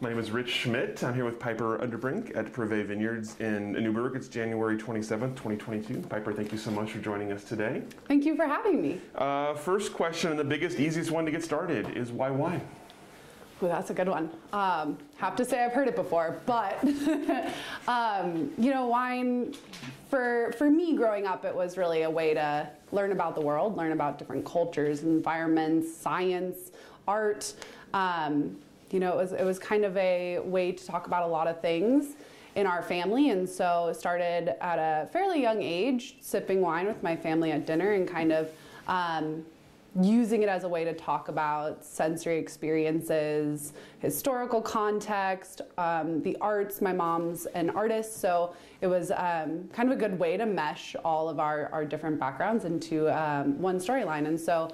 My name is Rich Schmidt. I'm here with Piper Underbrink at Privé Vineyards in Newberg. It's January 27th, 2022. Piper, thank you so much for joining us today. Thank you for having me. Uh, first question, and the biggest, easiest one to get started, is why wine? Well, that's a good one. Um, have to say I've heard it before, but um, you know, wine for for me growing up, it was really a way to learn about the world, learn about different cultures, environments, science, art. Um, you know, it was, it was kind of a way to talk about a lot of things in our family. And so it started at a fairly young age, sipping wine with my family at dinner and kind of um, using it as a way to talk about sensory experiences, historical context, um, the arts. My mom's an artist, so it was um, kind of a good way to mesh all of our, our different backgrounds into um, one storyline. And so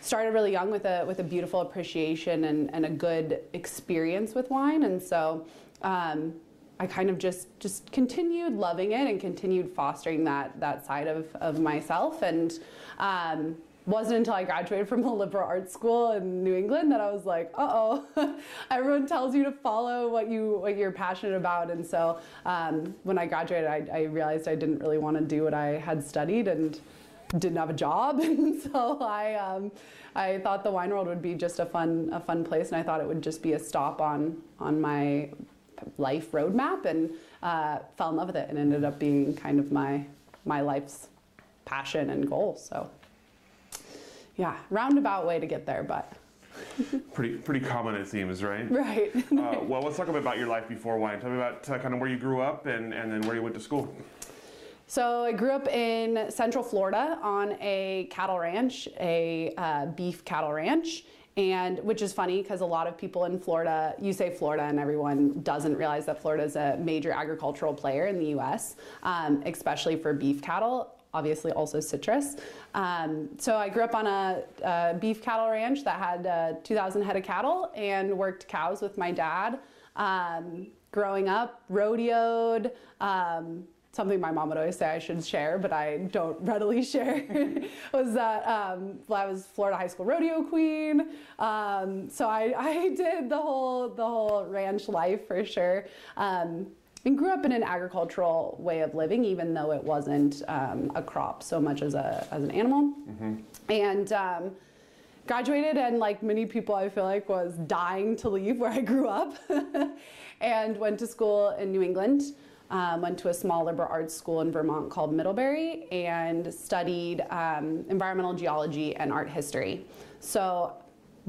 started really young with a with a beautiful appreciation and, and a good experience with wine, and so um, I kind of just just continued loving it and continued fostering that that side of, of myself. And. Um, wasn't until I graduated from a liberal arts school in New England that I was like, uh oh, everyone tells you to follow what you what you're passionate about, and so um, when I graduated, I, I realized I didn't really want to do what I had studied, and didn't have a job, and so I um, I thought the wine world would be just a fun a fun place, and I thought it would just be a stop on on my life roadmap, and uh, fell in love with it, and ended up being kind of my my life's passion and goal. So yeah, roundabout way to get there, but. pretty pretty common it seems, right? Right. uh, well, let's talk a bit about your life before wine. Tell me about uh, kind of where you grew up and, and then where you went to school. So I grew up in Central Florida on a cattle ranch, a uh, beef cattle ranch. And which is funny because a lot of people in Florida, you say Florida, and everyone doesn't realize that Florida is a major agricultural player in the US, um, especially for beef cattle obviously also citrus. Um, so I grew up on a, a, beef cattle ranch that had uh, 2,000 head of cattle and worked cows with my dad. Um, growing up, rodeoed, um, something my mom would always say I should share, but I don't readily share, was that um, I was Florida High School rodeo queen. Um, so I, I did the whole the whole ranch life for sure. Um, and grew up in an agricultural way of living, even though it wasn't um, a crop so much as a as an animal. Mm-hmm. And um, graduated, and like many people, I feel like was dying to leave where I grew up, and went to school in New England. Um, went to a small liberal arts school in Vermont called Middlebury and studied um, environmental geology and art history. So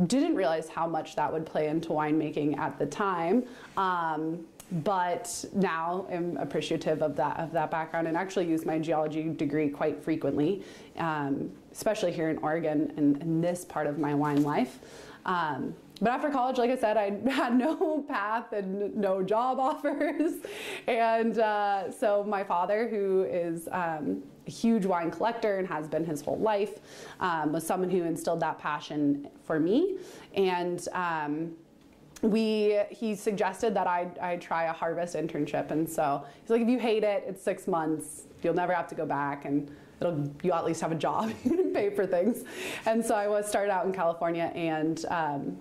didn't realize how much that would play into winemaking at the time. Um, but now I'm appreciative of that of that background and actually use my geology degree quite frequently, um, especially here in Oregon and in this part of my wine life. Um, but after college, like I said, I had no path and no job offers. and uh, so my father, who is um, a huge wine collector and has been his whole life, um, was someone who instilled that passion for me. And um, we he suggested that I, I try a harvest internship. And so he's like, if you hate it, it's six months. You'll never have to go back. And it'll you at least have a job and pay for things. And so I was started out in California and um,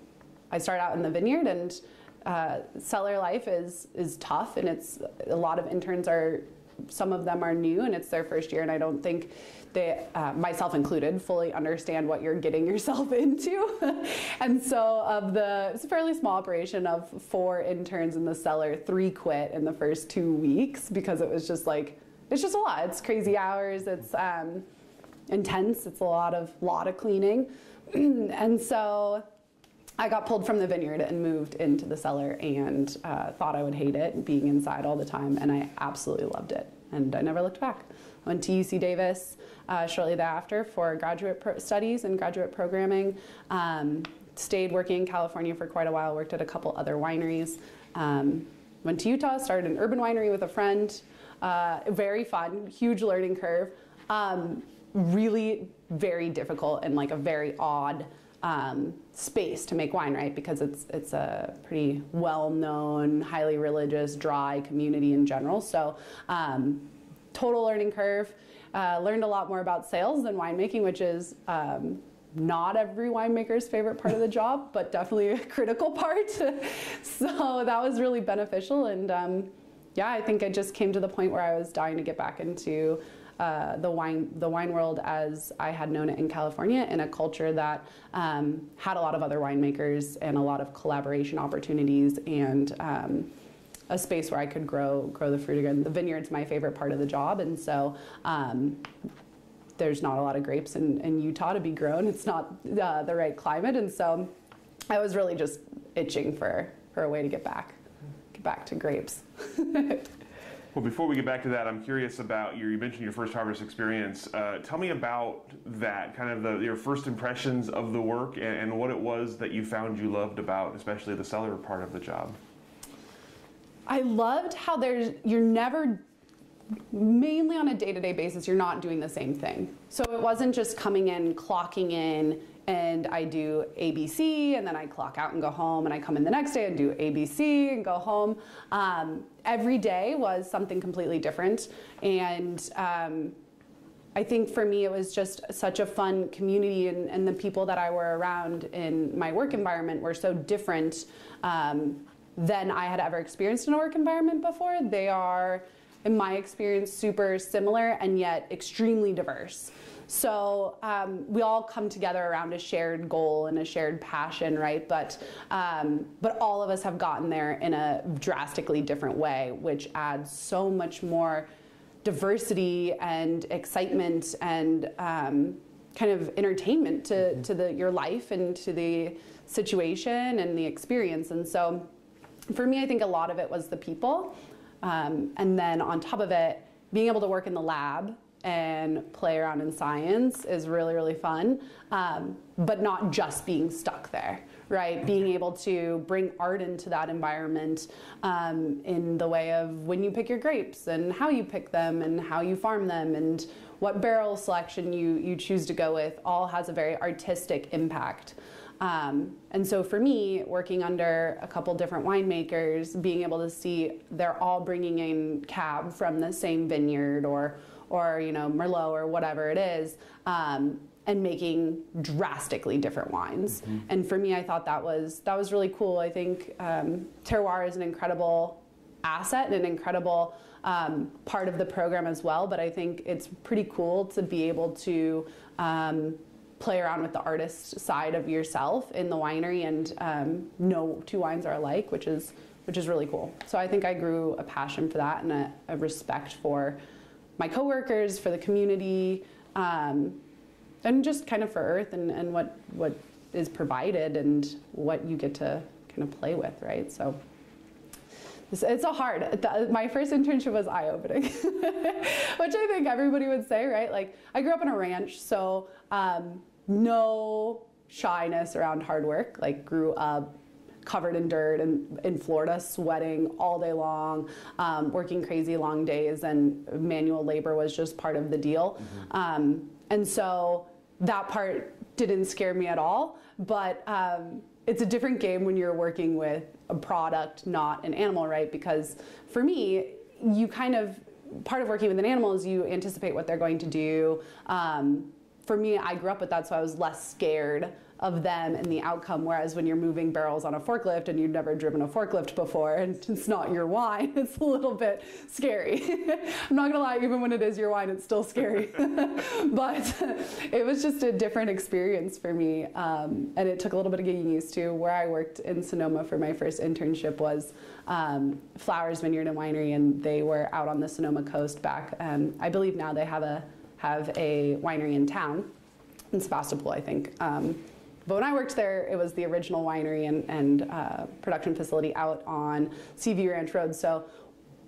I started out in the vineyard and uh, cellar life is is tough and it's a lot of interns are some of them are new and it's their first year and I don't think they uh, myself included fully understand what you're getting yourself into. And so of the it's a fairly small operation of four interns in the cellar three quit in the first two weeks because it was just like it's just a lot. It's crazy hours. It's um, intense. It's a lot of lot of cleaning. And so I got pulled from the vineyard and moved into the cellar and uh, thought I would hate it being inside all the time, and I absolutely loved it. And I never looked back. Went to UC Davis uh, shortly thereafter for graduate studies and graduate programming. Um, stayed working in California for quite a while, worked at a couple other wineries. Um, went to Utah, started an urban winery with a friend. Uh, very fun, huge learning curve. Um, really very difficult and like a very odd um, space to make wine, right? Because it's it's a pretty well-known, highly religious, dry community in general. So, um, total learning curve. Uh, learned a lot more about sales than winemaking, which is um, not every winemaker's favorite part of the job, but definitely a critical part. so that was really beneficial. And um, yeah, I think I just came to the point where I was dying to get back into uh, the wine the wine world as I had known it in California in a culture that um, had a lot of other winemakers and a lot of collaboration opportunities and um, a space where I could grow grow the fruit again. The vineyard's my favorite part of the job, and so. Um, there's not a lot of grapes in, in Utah to be grown. It's not uh, the right climate, and so I was really just itching for, for a way to get back, get back to grapes. Well, before we get back to that, I'm curious about your. You mentioned your first harvest experience. Uh, tell me about that, kind of the, your first impressions of the work, and, and, what it was that you found you loved about, especially the cellar part of the job. I loved how there's you're never mainly on a day-to-day basis you're not doing the same thing. So it wasn't just coming in, clocking in, and I do ABC and then I clock out and go home and I come in the next day and do ABC and go home. Um, every day was something completely different and um, I think for me it was just such a fun community and, and, the people that I were around in my work environment were so different um, than I had ever experienced in a work environment before. They are, in my experience, super similar and yet extremely diverse. So um, we all come together around a shared goal and a shared passion, right? But um, but all of us have gotten there in a drastically different way, which adds so much more diversity and excitement and um, kind of entertainment to, mm-hmm. to the, your life and to the situation and the experience. And so for me, I think a lot of it was the people. Um, and then on top of it, being able to work in the lab and play around in science is really, really fun, um, but not just being stuck there, right? Being able to bring art into that environment um, in the way of when you pick your grapes and how you pick them and how you farm them and what barrel selection you, you choose to go with all has a very artistic impact. Um, and so for me, working under a couple different winemakers, being able to see they're all bringing in cab from the same vineyard or or you know Merlot or whatever it is, um, and making drastically different wines. Mm-hmm. And for me, I thought that was that was really cool. I think um, terroir is an incredible asset and an incredible um, part of the program as well. But I think it's pretty cool to be able to um, play around with the artist side of yourself in the winery and um, know two wines are alike, which is which is really cool. So I think I grew a passion for that and a, a respect for my coworkers, for the community, um, and just kind of for Earth and, and what what is provided and what you get to kind of play with, right? So it's a hard. My first internship was eye opening, which I think everybody would say, right? Like I grew up on a ranch, so um, no shyness around hard work. Like grew up covered in dirt and in Florida, sweating all day long, um, working crazy long days, and manual labor was just part of the deal. Mm-hmm. Um, and so that part didn't scare me at all. But um, it's a different game when you're working with a product, not an animal, right? Because for me, you kind of part of working with an animal is you anticipate what they're going to do. Um, for me, I grew up with that, so I was less scared of them and the outcome. Whereas when you're moving barrels on a forklift and you've never driven a forklift before and it's not your wine, it's a little bit scary. I'm not gonna lie, even when it is your wine, it's still scary. but it was just a different experience for me. Um, and it took a little bit of getting used to. Where I worked in Sonoma for my first internship was um, Flowers Vineyard and Winery, and they were out on the Sonoma coast back. Um, I believe now they have a have a winery in town in Sebastopol, I think. Um, but when I worked there, it was the original winery and, and uh, production facility out on Seaview Ranch Road. So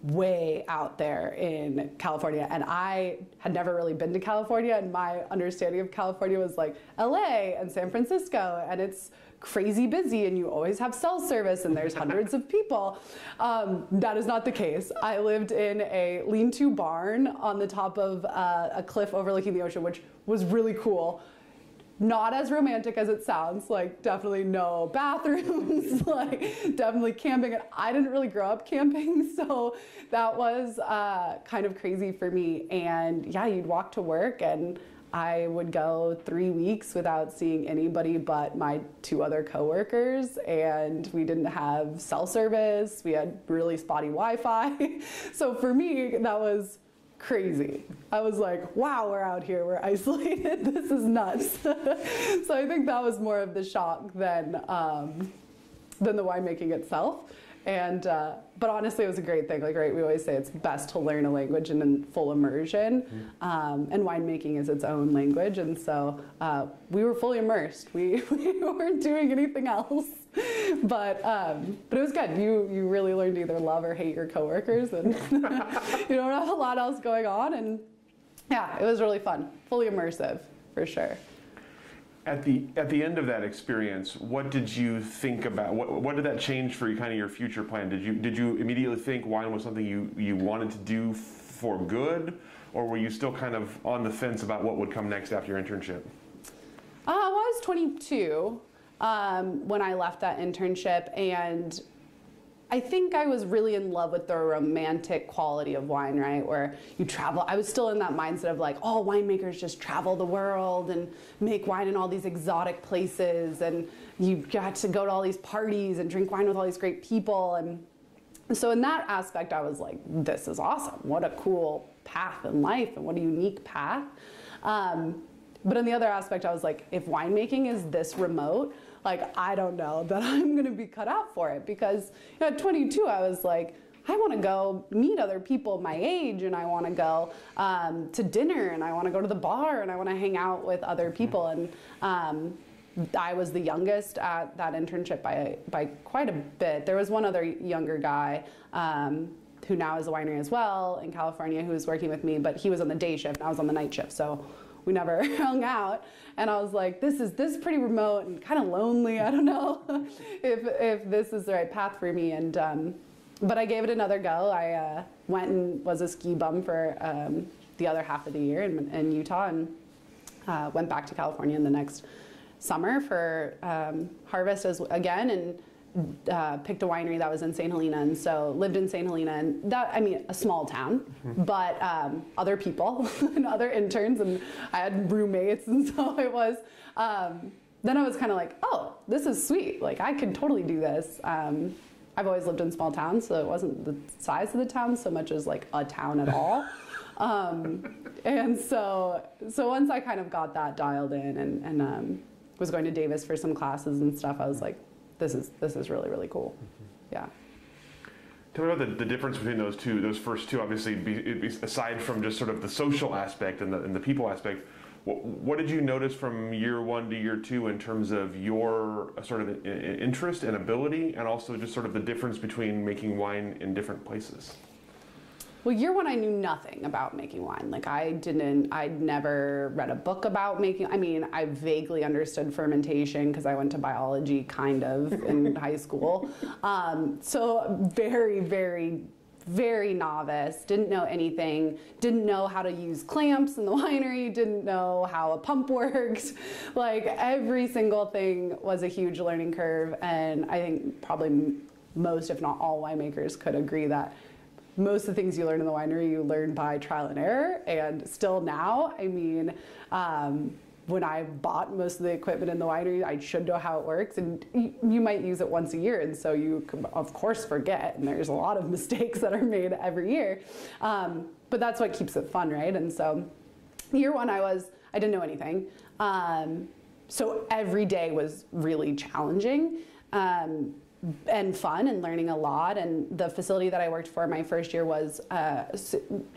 way out there in California. And I had never really been to California, and my understanding of California was like LA and San Francisco, and it's crazy busy and you always have cell service and there's hundreds of people. Um, that is not the case. I lived in a lean to barn on the top of uh, a cliff overlooking the ocean, which was really cool not as romantic as it sounds like definitely no bathrooms like definitely camping. And i didn't really grow up camping so that was uh, kind of crazy for me. And yeah you'd walk to work and i would go three weeks without seeing anybody but my two other coworkers. And we didn't have cell service. We had really spotty wi-fi. So for me that was crazy. I was like, wow, we're out here, we're isolated, this is nuts. so I think that was more of the shock than, um, than the winemaking itself. And uh, but honestly, it was a great thing. Like right, we always say it's best to learn a language in, in full immersion, mm-hmm. um, and winemaking is its own language. And so uh, we were fully immersed. We, we weren't doing anything else. But um, but it was good. You you really learned to either love or hate your coworkers, and you don't have a lot else going on. And yeah, it was really fun. Fully immersive for sure. At the at the end of that experience, what did you think about? What, what did that change for you, kind of your future plan? Did you did you immediately think wine was something you you wanted to do for good, or were you still kind of on the fence about what would come next after your internship? Uh, well, I was 22 um, when I left that internship, and I think I was really in love with the romantic quality of wine, right? Where you travel. I was still in that mindset of like, oh, winemakers just travel the world and make wine in all these exotic places, and you got to go to all these parties and drink wine with all these great people. And so, in that aspect, I was like, this is awesome. What a cool path in life, and what a unique path. Um, but in the other aspect, I was like, if winemaking is this remote, like I don't know that I'm going to be cut out for it because you know, at 22 I was like I want to go meet other people my age and I want to go um, to dinner and I want to go to the bar and I want to hang out with other people. And um, I was the youngest at that internship by by quite a bit. There was one other younger guy um, who now is a winery as well in California who was working with me, but he was on the day shift and I was on the night shift, so we never hung out. And I was like, this is this is pretty remote and kind of lonely. I don't know if if this is the right path for me. And um, but I gave it another go. I uh, went and was a ski bum for um, the other half of the year in, in Utah and uh, went back to California in the next summer for um, harvest as again and uh, picked a winery that was in St. Helena, and so lived in St. Helena, and that I mean a small town, mm-hmm. but um, other people and other interns, and I had roommates, and so it was. Um, then I was kind of like, oh, this is sweet. Like I could totally do this. Um, I've always lived in small towns, so it wasn't the size of the town so much as like a town at all. Um, and so, so once I kind of got that dialed in and, and um, was going to Davis for some classes and stuff, I was like, this is this is really really cool. Mm-hmm. Yeah. Tell me about the, the difference between those two, those first two. Obviously, be, be, aside from just sort of the social aspect and the, and the people aspect, what, what, did you notice from year one to year two in terms of your uh, sort of interest and ability, and also just sort of the difference between making wine in different places? Well, year one, I knew nothing about making wine. Like, I didn't, I'd never read a book about making, I mean, I vaguely understood fermentation because I went to biology kind of in high school. Um, so, very, very, very novice, didn't know anything, didn't know how to use clamps in the winery, didn't know how a pump worked. Like, every single thing was a huge learning curve. And I think probably most, if not all, winemakers could agree that most of the things you learn in the winery you learn by trial and error. And still now i mean um, when i bought most of the equipment in the winery i should know how it works. And you, might use it once a year and so you of course forget. And there's a lot of mistakes that are made every year. Um, but that's what keeps it fun right? And so year one i was i didn't know anything. Um, so every day was really challenging. Um, and fun and learning a lot. And the facility that I worked for my first year was uh,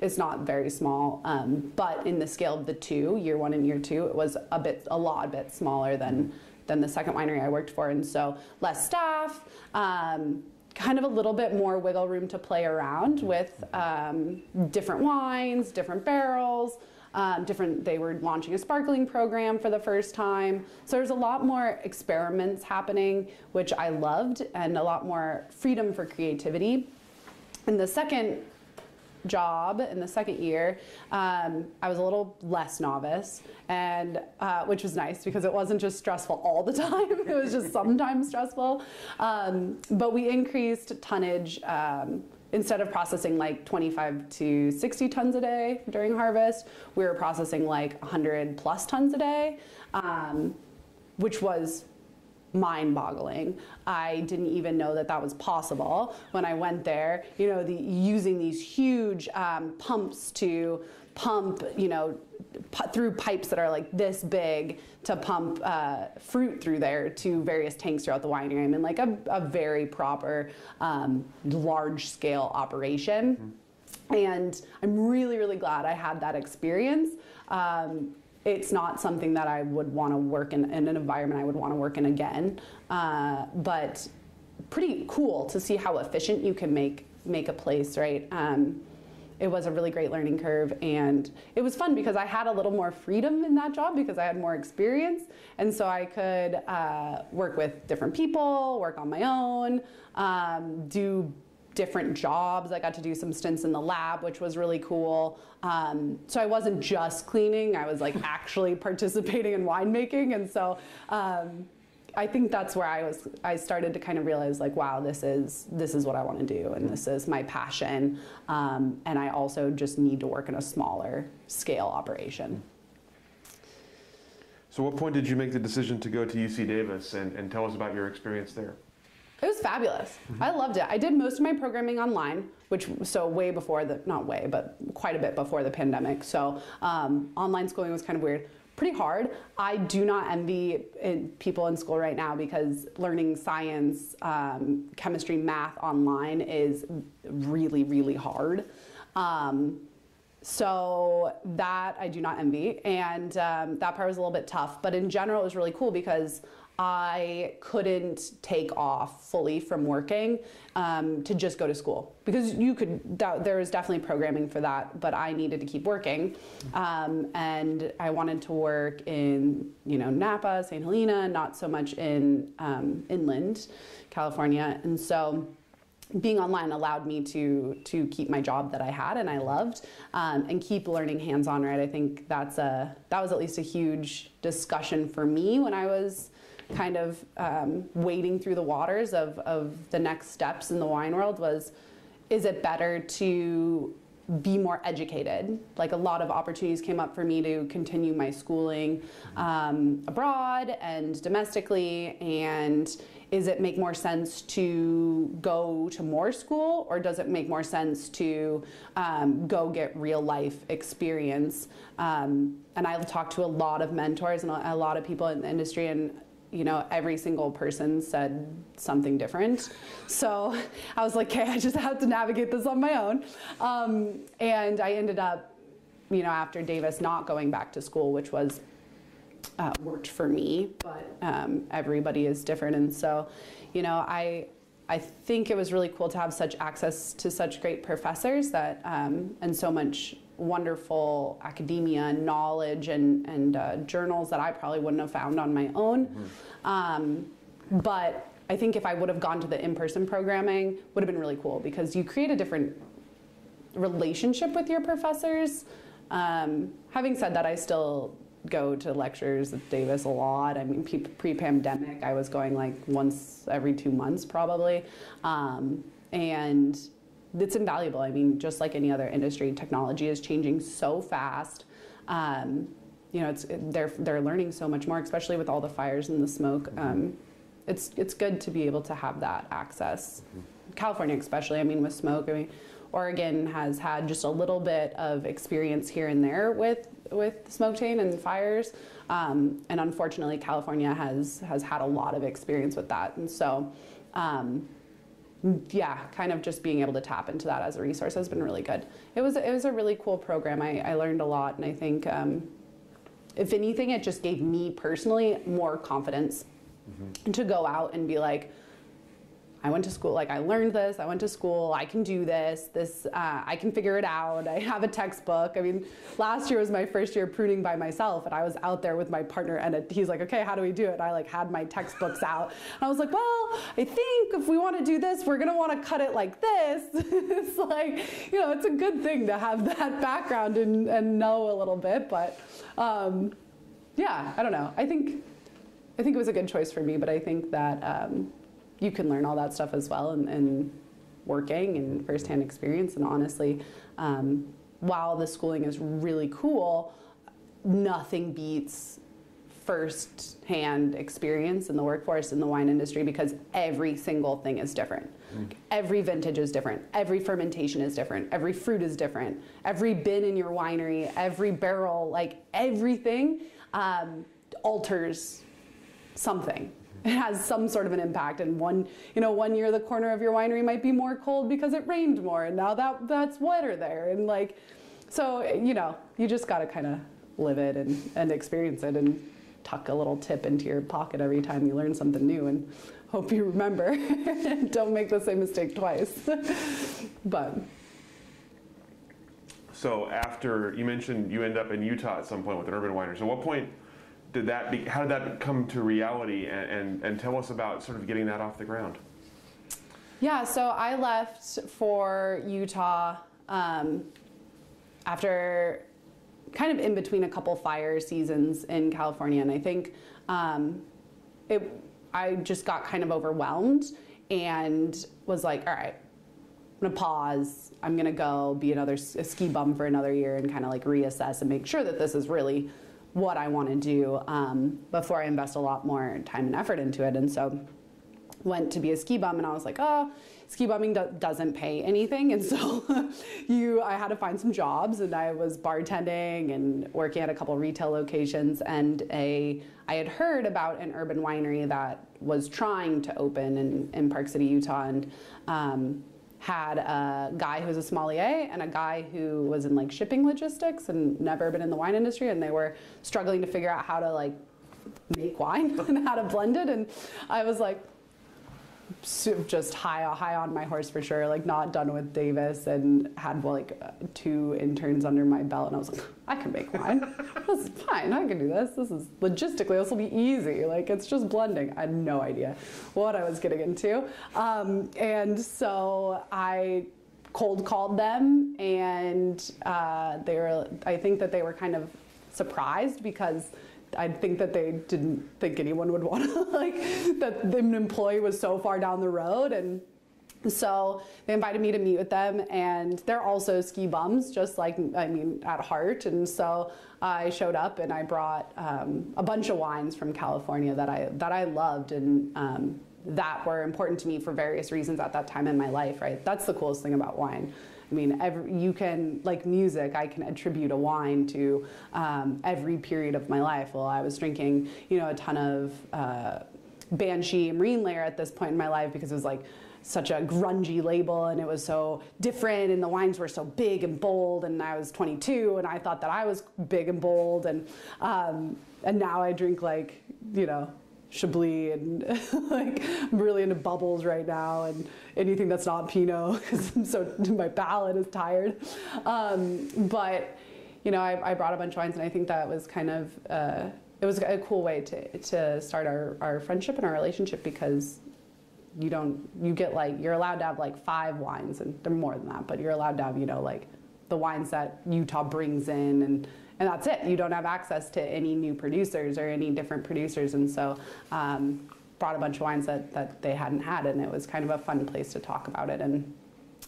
it's not very small, um, but in the scale of the two, year one and year two, it was a bit a lot bit smaller than than the second winery I worked for, and so less staff. Um, kind of a little bit more wiggle room to play around with um, different wines, different barrels. Um, different, they were launching a sparkling program for the first time. So there's a lot more experiments happening, which I loved, and a lot more freedom for creativity. In the second job in the second year, um, I was a little less novice, and uh, which was nice because it wasn't just stressful all the time. it was just sometimes stressful. Um, but we increased tonnage. Um, instead of processing like 25 to 60 tons a day during harvest, we were processing like 100 plus tons a day, um, which was mind boggling. I didn't even know that that was possible when I went there. You know, the, using these huge um, pumps to pump, you know, through pipes that are like this big to pump uh, fruit through there to various tanks throughout the winery. I mean, like a, a very proper, um, large scale operation. Mm-hmm. And I'm really, really glad I had that experience. Um, it's not something that I would want to work in, in an environment I would want to work in again. Uh, but pretty cool to see how efficient you can make make a place, right? Um, it was a really great learning curve and it was fun because I had a little more freedom in that job because I had more experience and so I could uh, work with different people, work on my own, um, do different jobs. I got to do some stints in the lab, which was really cool. Um, so I wasn't just cleaning, I was like actually participating in winemaking. And so um, I think that's where I was, I started to kind of realize like, wow, this is, this is what I want to do. And this is my passion. Um, and I also just need to work in a smaller scale operation. So what point did you make the decision to go to UC Davis and, and tell us about your experience there? It was fabulous. Mm-hmm. I loved it. I did most of my programming online, which so way before the not way, but quite a bit before the pandemic. So um, online schooling was kind of weird. Pretty hard. I do not envy people in school right now because learning science, um, chemistry, math online is really, really hard. Um, so that I do not envy, and um, that part was a little bit tough. But in general, it was really cool because I couldn't take off fully from working um, to just go to school because you could. That, there was definitely programming for that, but I needed to keep working, um, and I wanted to work in you know Napa, St. Helena, not so much in um, inland California, and so being online allowed me to to keep my job that I had and I loved um, and keep learning hands-on right I think that's a that was at least a huge discussion for me when I was kind of um, wading through the waters of, of the next steps in the wine world was is it better to be more educated. Like a lot of opportunities came up for me to continue my schooling um, abroad and domestically. And is it make more sense to go to more school or does it make more sense to um, go get real life experience? Um, and I've talked to a lot of mentors and a lot of people in the industry, and you know, every single person said something different. So I was like, okay, I just have to navigate this on my own. Um, and I ended up, you know, after Davis not going back to school, which was uh, worked for me, but um, everybody is different. And so, you know, I I think it was really cool to have such access to such great professors that um, and so much wonderful academia and knowledge and, and uh, journals that I probably wouldn't have found on my own. Mm-hmm. Um, but I think if I would have gone to the in-person programming, would have been really cool because you create a different relationship with your professors. Um, having said that, I still go to lectures at Davis a lot. I mean, pre-pandemic, I was going like once every two months probably. Um, and it's invaluable. I mean, just like any other industry, technology is changing so fast. Um, you know, it's they're they're learning so much more, especially with all the fires and the smoke. Um, it's it's good to be able to have that access. California, especially. I mean, with smoke. I mean, Oregon has had just a little bit of experience here and there with with smoke taint and fires, um, and unfortunately, California has has had a lot of experience with that. And so, um, yeah, kind of just being able to tap into that as a resource has been really good. It was it was a really cool program. I, I learned a lot, and I think um, if anything, it just gave me personally more confidence mm-hmm. to go out and be like, I went to school, like I learned this, I went to school, I can do this, this, uh, I can figure it out, I have a textbook. I mean, last year was my first year pruning by myself and I was out there with my partner and it, he's like, okay, how do we do it? And I like had my textbooks out. And I was like, well, I think if we want to do this, we're gonna want to cut it like this. it's like, you know, it's a good thing to have that background and, and know a little bit, but um, yeah, I don't know. I think, I think it was a good choice for me, but I think that, um, you can learn all that stuff as well and, and working and firsthand experience. And honestly, um, while the schooling is really cool, nothing beats first-hand experience in the workforce in the wine industry because every single thing is different. Mm. Every vintage is different. Every fermentation is different. Every fruit is different. Every bin in your winery, every barrel, like everything um, alters something has some sort of an impact. And one, you know, one year the corner of your winery might be more cold because it rained more, and now that that's wetter there, and like, so you know, you just got to kind of live it and and experience it and tuck a little tip into your pocket every time you learn something new and hope you remember. Don't make the same mistake twice. but. So after you mentioned you end up in Utah at some point with an urban winery. So what point did that be, how did that come to reality and, and, and tell us about sort of getting that off the ground? Yeah, so I left for Utah um, after kind of in between a couple fire seasons in California, and I think um, it, I just got kind of overwhelmed and was like, all right, I'm gonna pause. I'm gonna go be another ski bum for another year and kind of like reassess and make sure that this is really what I want to do um, before I invest a lot more time and effort into it. And so went to be a ski bum and I was like, oh, ski bumming do doesn't pay anything. And so you, I had to find some jobs and I was bartending and working at a couple retail locations and a, I had heard about an urban winery that was trying to open in, in Park City, Utah. And um, had a guy who was a sommelier and a guy who was in like shipping logistics and never been in the wine industry and they were struggling to figure out how to like make wine and how to blend it. And I was like just high high on my horse for sure. Like not done with Davis and had like two interns under my belt, and I was like, I can make wine. this is fine. I can do this. This is logistically this will be easy. Like it's just blending. I had no idea what I was getting into, um, and so I cold called them, and uh, they were. I think that they were kind of surprised because I think that they didn't think anyone would want to like that an employee was so far down the road and so they invited me to meet with them and they're also ski bums just like i mean at heart and so i showed up and i brought um, a bunch of wines from california that i that i loved and um, that were important to me for various reasons at that time in my life right? That's the coolest thing about wine I mean, every, you can, like music, I can attribute a wine to um, every period of my life. Well, I was drinking, you know, a ton of uh, Banshee Marine Layer at this point in my life because it was like such a grungy label and it was so different and the wines were so big and bold and I was 22 and I thought that I was big and bold and um, and now I drink like you know Chablis and like I'm really into bubbles right now and anything that's not Pinot because I'm so my palate is tired. Um, but you know, I, I, brought a bunch of wines and I think that was kind of uh, it was a cool way to to start our, our friendship and our relationship because you don't you get like you're allowed to have like five wines and they're more than that but you're allowed to have you know like the wines that Utah brings in and and that's it. You don't have access to any new producers or any different producers, and so um, brought a bunch of wines that, that they hadn't had, and it was kind of a fun place to talk about it. And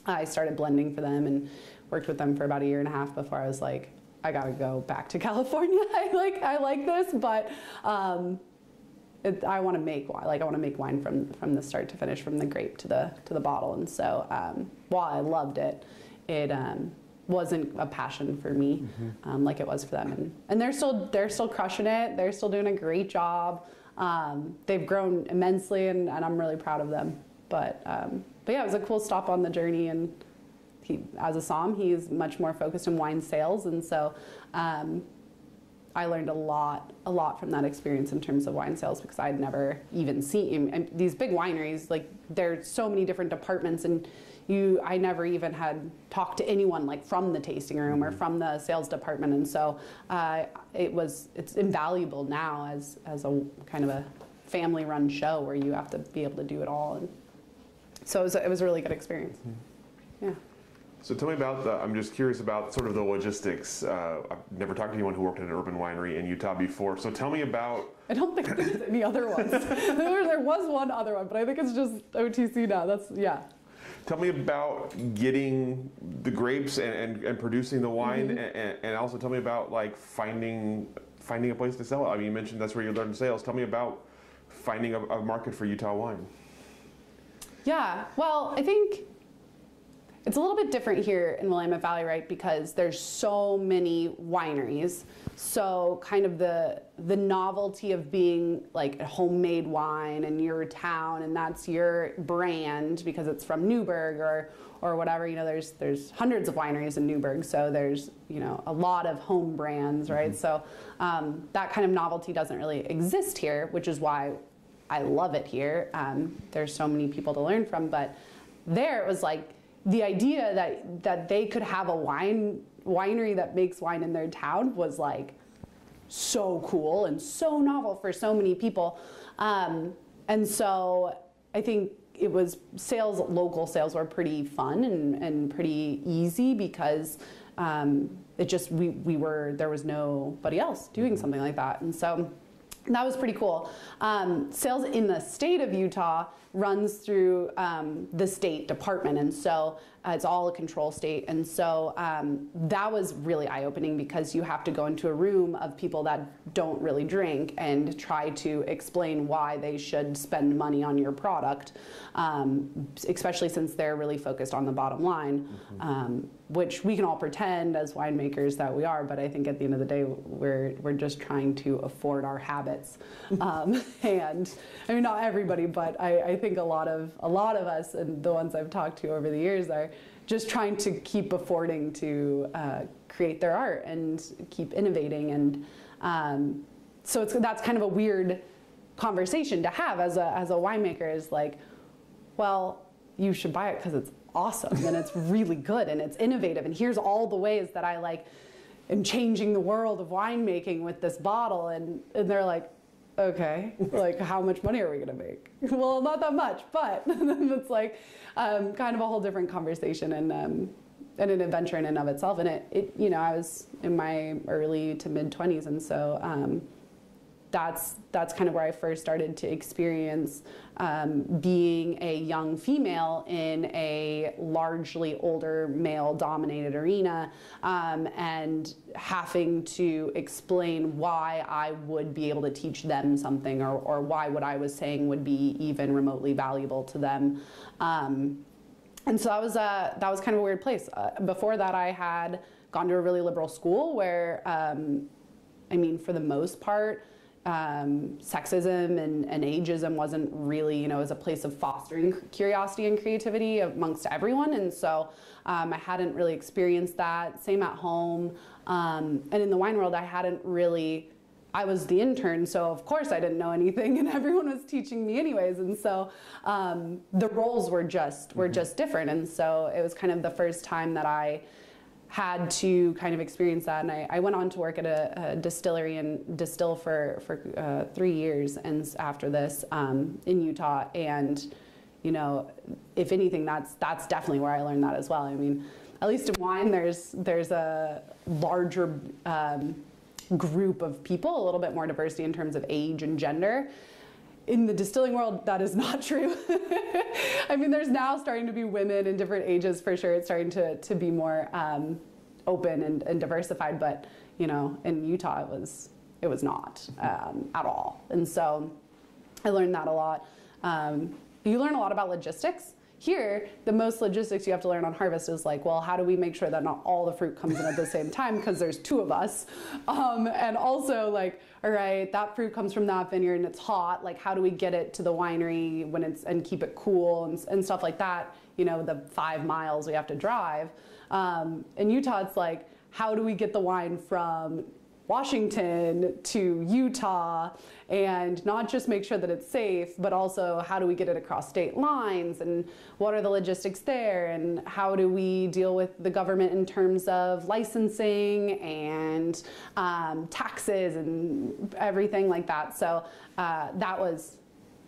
I started blending for them and worked with them for about a year and a half before I was like, I gotta go back to California. I like I like this, but um, it, I want to make wine. Like I want to make wine from from the start to finish, from the grape to the to the bottle. And so um, while I loved it, it um, wasn't a passion for me mm-hmm. um, like it was for them. And, and they're still they're still crushing it. They're still doing a great job. Um, they've grown immensely and, and, I'm really proud of them. But um, but yeah it was a cool stop on the journey. And he as a som he's much more focused on wine sales. And so um, I learned a lot, a lot from that experience in terms of wine sales because I'd never even seen and these big wineries. Like there's so many different departments, and you, I never even had talked to anyone like from the tasting room or from the sales department, and so uh, it was it's invaluable now as as a kind of a family-run show where you have to be able to do it all, and so it was, it was a really good experience. Yeah. So tell me about the, I'm just curious about sort of the logistics. Uh, I've never talked to anyone who worked at an urban winery in Utah before. So tell me about. I don't think there's any other ones. there, there was one other one, but I think it's just OTC now. That's, yeah. Tell me about getting the grapes and, and, and producing the wine, Mm-hmm. and, and also tell me about like finding finding a place to sell it. I mean, you mentioned that's where you learned sales. Tell me about finding a, a market for Utah wine. Yeah, well, I think it's a little bit different here in Willamette Valley, right? Because there's so many wineries. So kind of the the novelty of being like a homemade wine in your town and that's your brand because it's from Newberg or or whatever, you know, there's there's hundreds of wineries in Newberg, so there's, you know, a lot of home brands, right? So um, that kind of novelty doesn't really exist here, which is why I love it here. Um, there's so many people to learn from, but there it was like the idea that that they could have a wine winery that makes wine in their town was like so cool and so novel for so many people. Um, and so I think it was sales, local sales were pretty fun and, and pretty easy because um, it just, we, we were, there was nobody else doing something like that. And so that was pretty cool. Um, sales in the state of Utah runs through um, the state department, and so uh, it's all a control state. And so um, that was really eye opening because you have to go into a room of people that don't really drink and try to explain why they should spend money on your product, um, especially since they're really focused on the bottom line. Um, which we can all pretend as winemakers that we are, but I think at the end of the day, we're, we're just trying to afford our habits. Um, and I mean, not everybody, but I, I think a lot of a lot of us and the ones I've talked to over the years are just trying to keep affording to uh, create their art and keep innovating. And um, so it's, that's kind of a weird conversation to have as a, as a winemaker is like, well, you should buy it because it's awesome and it's really good and it's innovative and here's all the ways that I like am changing the world of winemaking with this bottle and, and they're like okay like how much money are we going to make? Well not that much but it's like um, kind of a whole different conversation and um, and an adventure in and of itself and it, it you know I was in my early to mid 20s and so um, that's that's kind of where I first started to experience um, being a young female in a largely older male dominated arena um, and having to explain why I would be able to teach them something or, or why what I was saying would be even remotely valuable to them. Um, and so that was a, that was kind of a weird place. Uh, before that, I had gone to a really liberal school where, um, I mean, for the most part, um, sexism and, and ageism wasn't really, you know, as a place of fostering curiosity and creativity amongst everyone. And so um, I hadn't really experienced that. Same at home. Um, and in the wine world, I hadn't really. I was the intern, so of course I didn't know anything, and everyone was teaching me anyways. And so um, the roles were just were just different. And so it was kind of the first time that I had to kind of experience that. And I, I went on to work at a, a distillery and distill for, for uh, three years and after this um, in Utah. And, you know, if anything, that's, that's definitely where I learned that as well. I mean, at least in wine, there's, there's a larger um, group of people, a little bit more diversity in terms of age and gender in the distilling world, that is not true. I mean, there's now starting to be women in different ages for sure. It's starting to, to be more um, open and, and diversified, but you know, in Utah, it was it was not um, at all. And so, I learned that a lot. Um, you learn a lot about logistics. Here, the most logistics you have to learn on harvest is like, well, how do we make sure that not all the fruit comes in at the same time because there's two of us, um, and also like, all right, that fruit comes from that vineyard and it's hot. Like, how do we get it to the winery when it's and keep it cool and, and stuff like that? You know, the five miles we have to drive. Um, in Utah, it's like, how do we get the wine from Washington to Utah and not just make sure that it's safe, but also how do we get it across state lines and what are the logistics there and how do we deal with the government in terms of licensing and um, taxes and everything like that. So uh, that was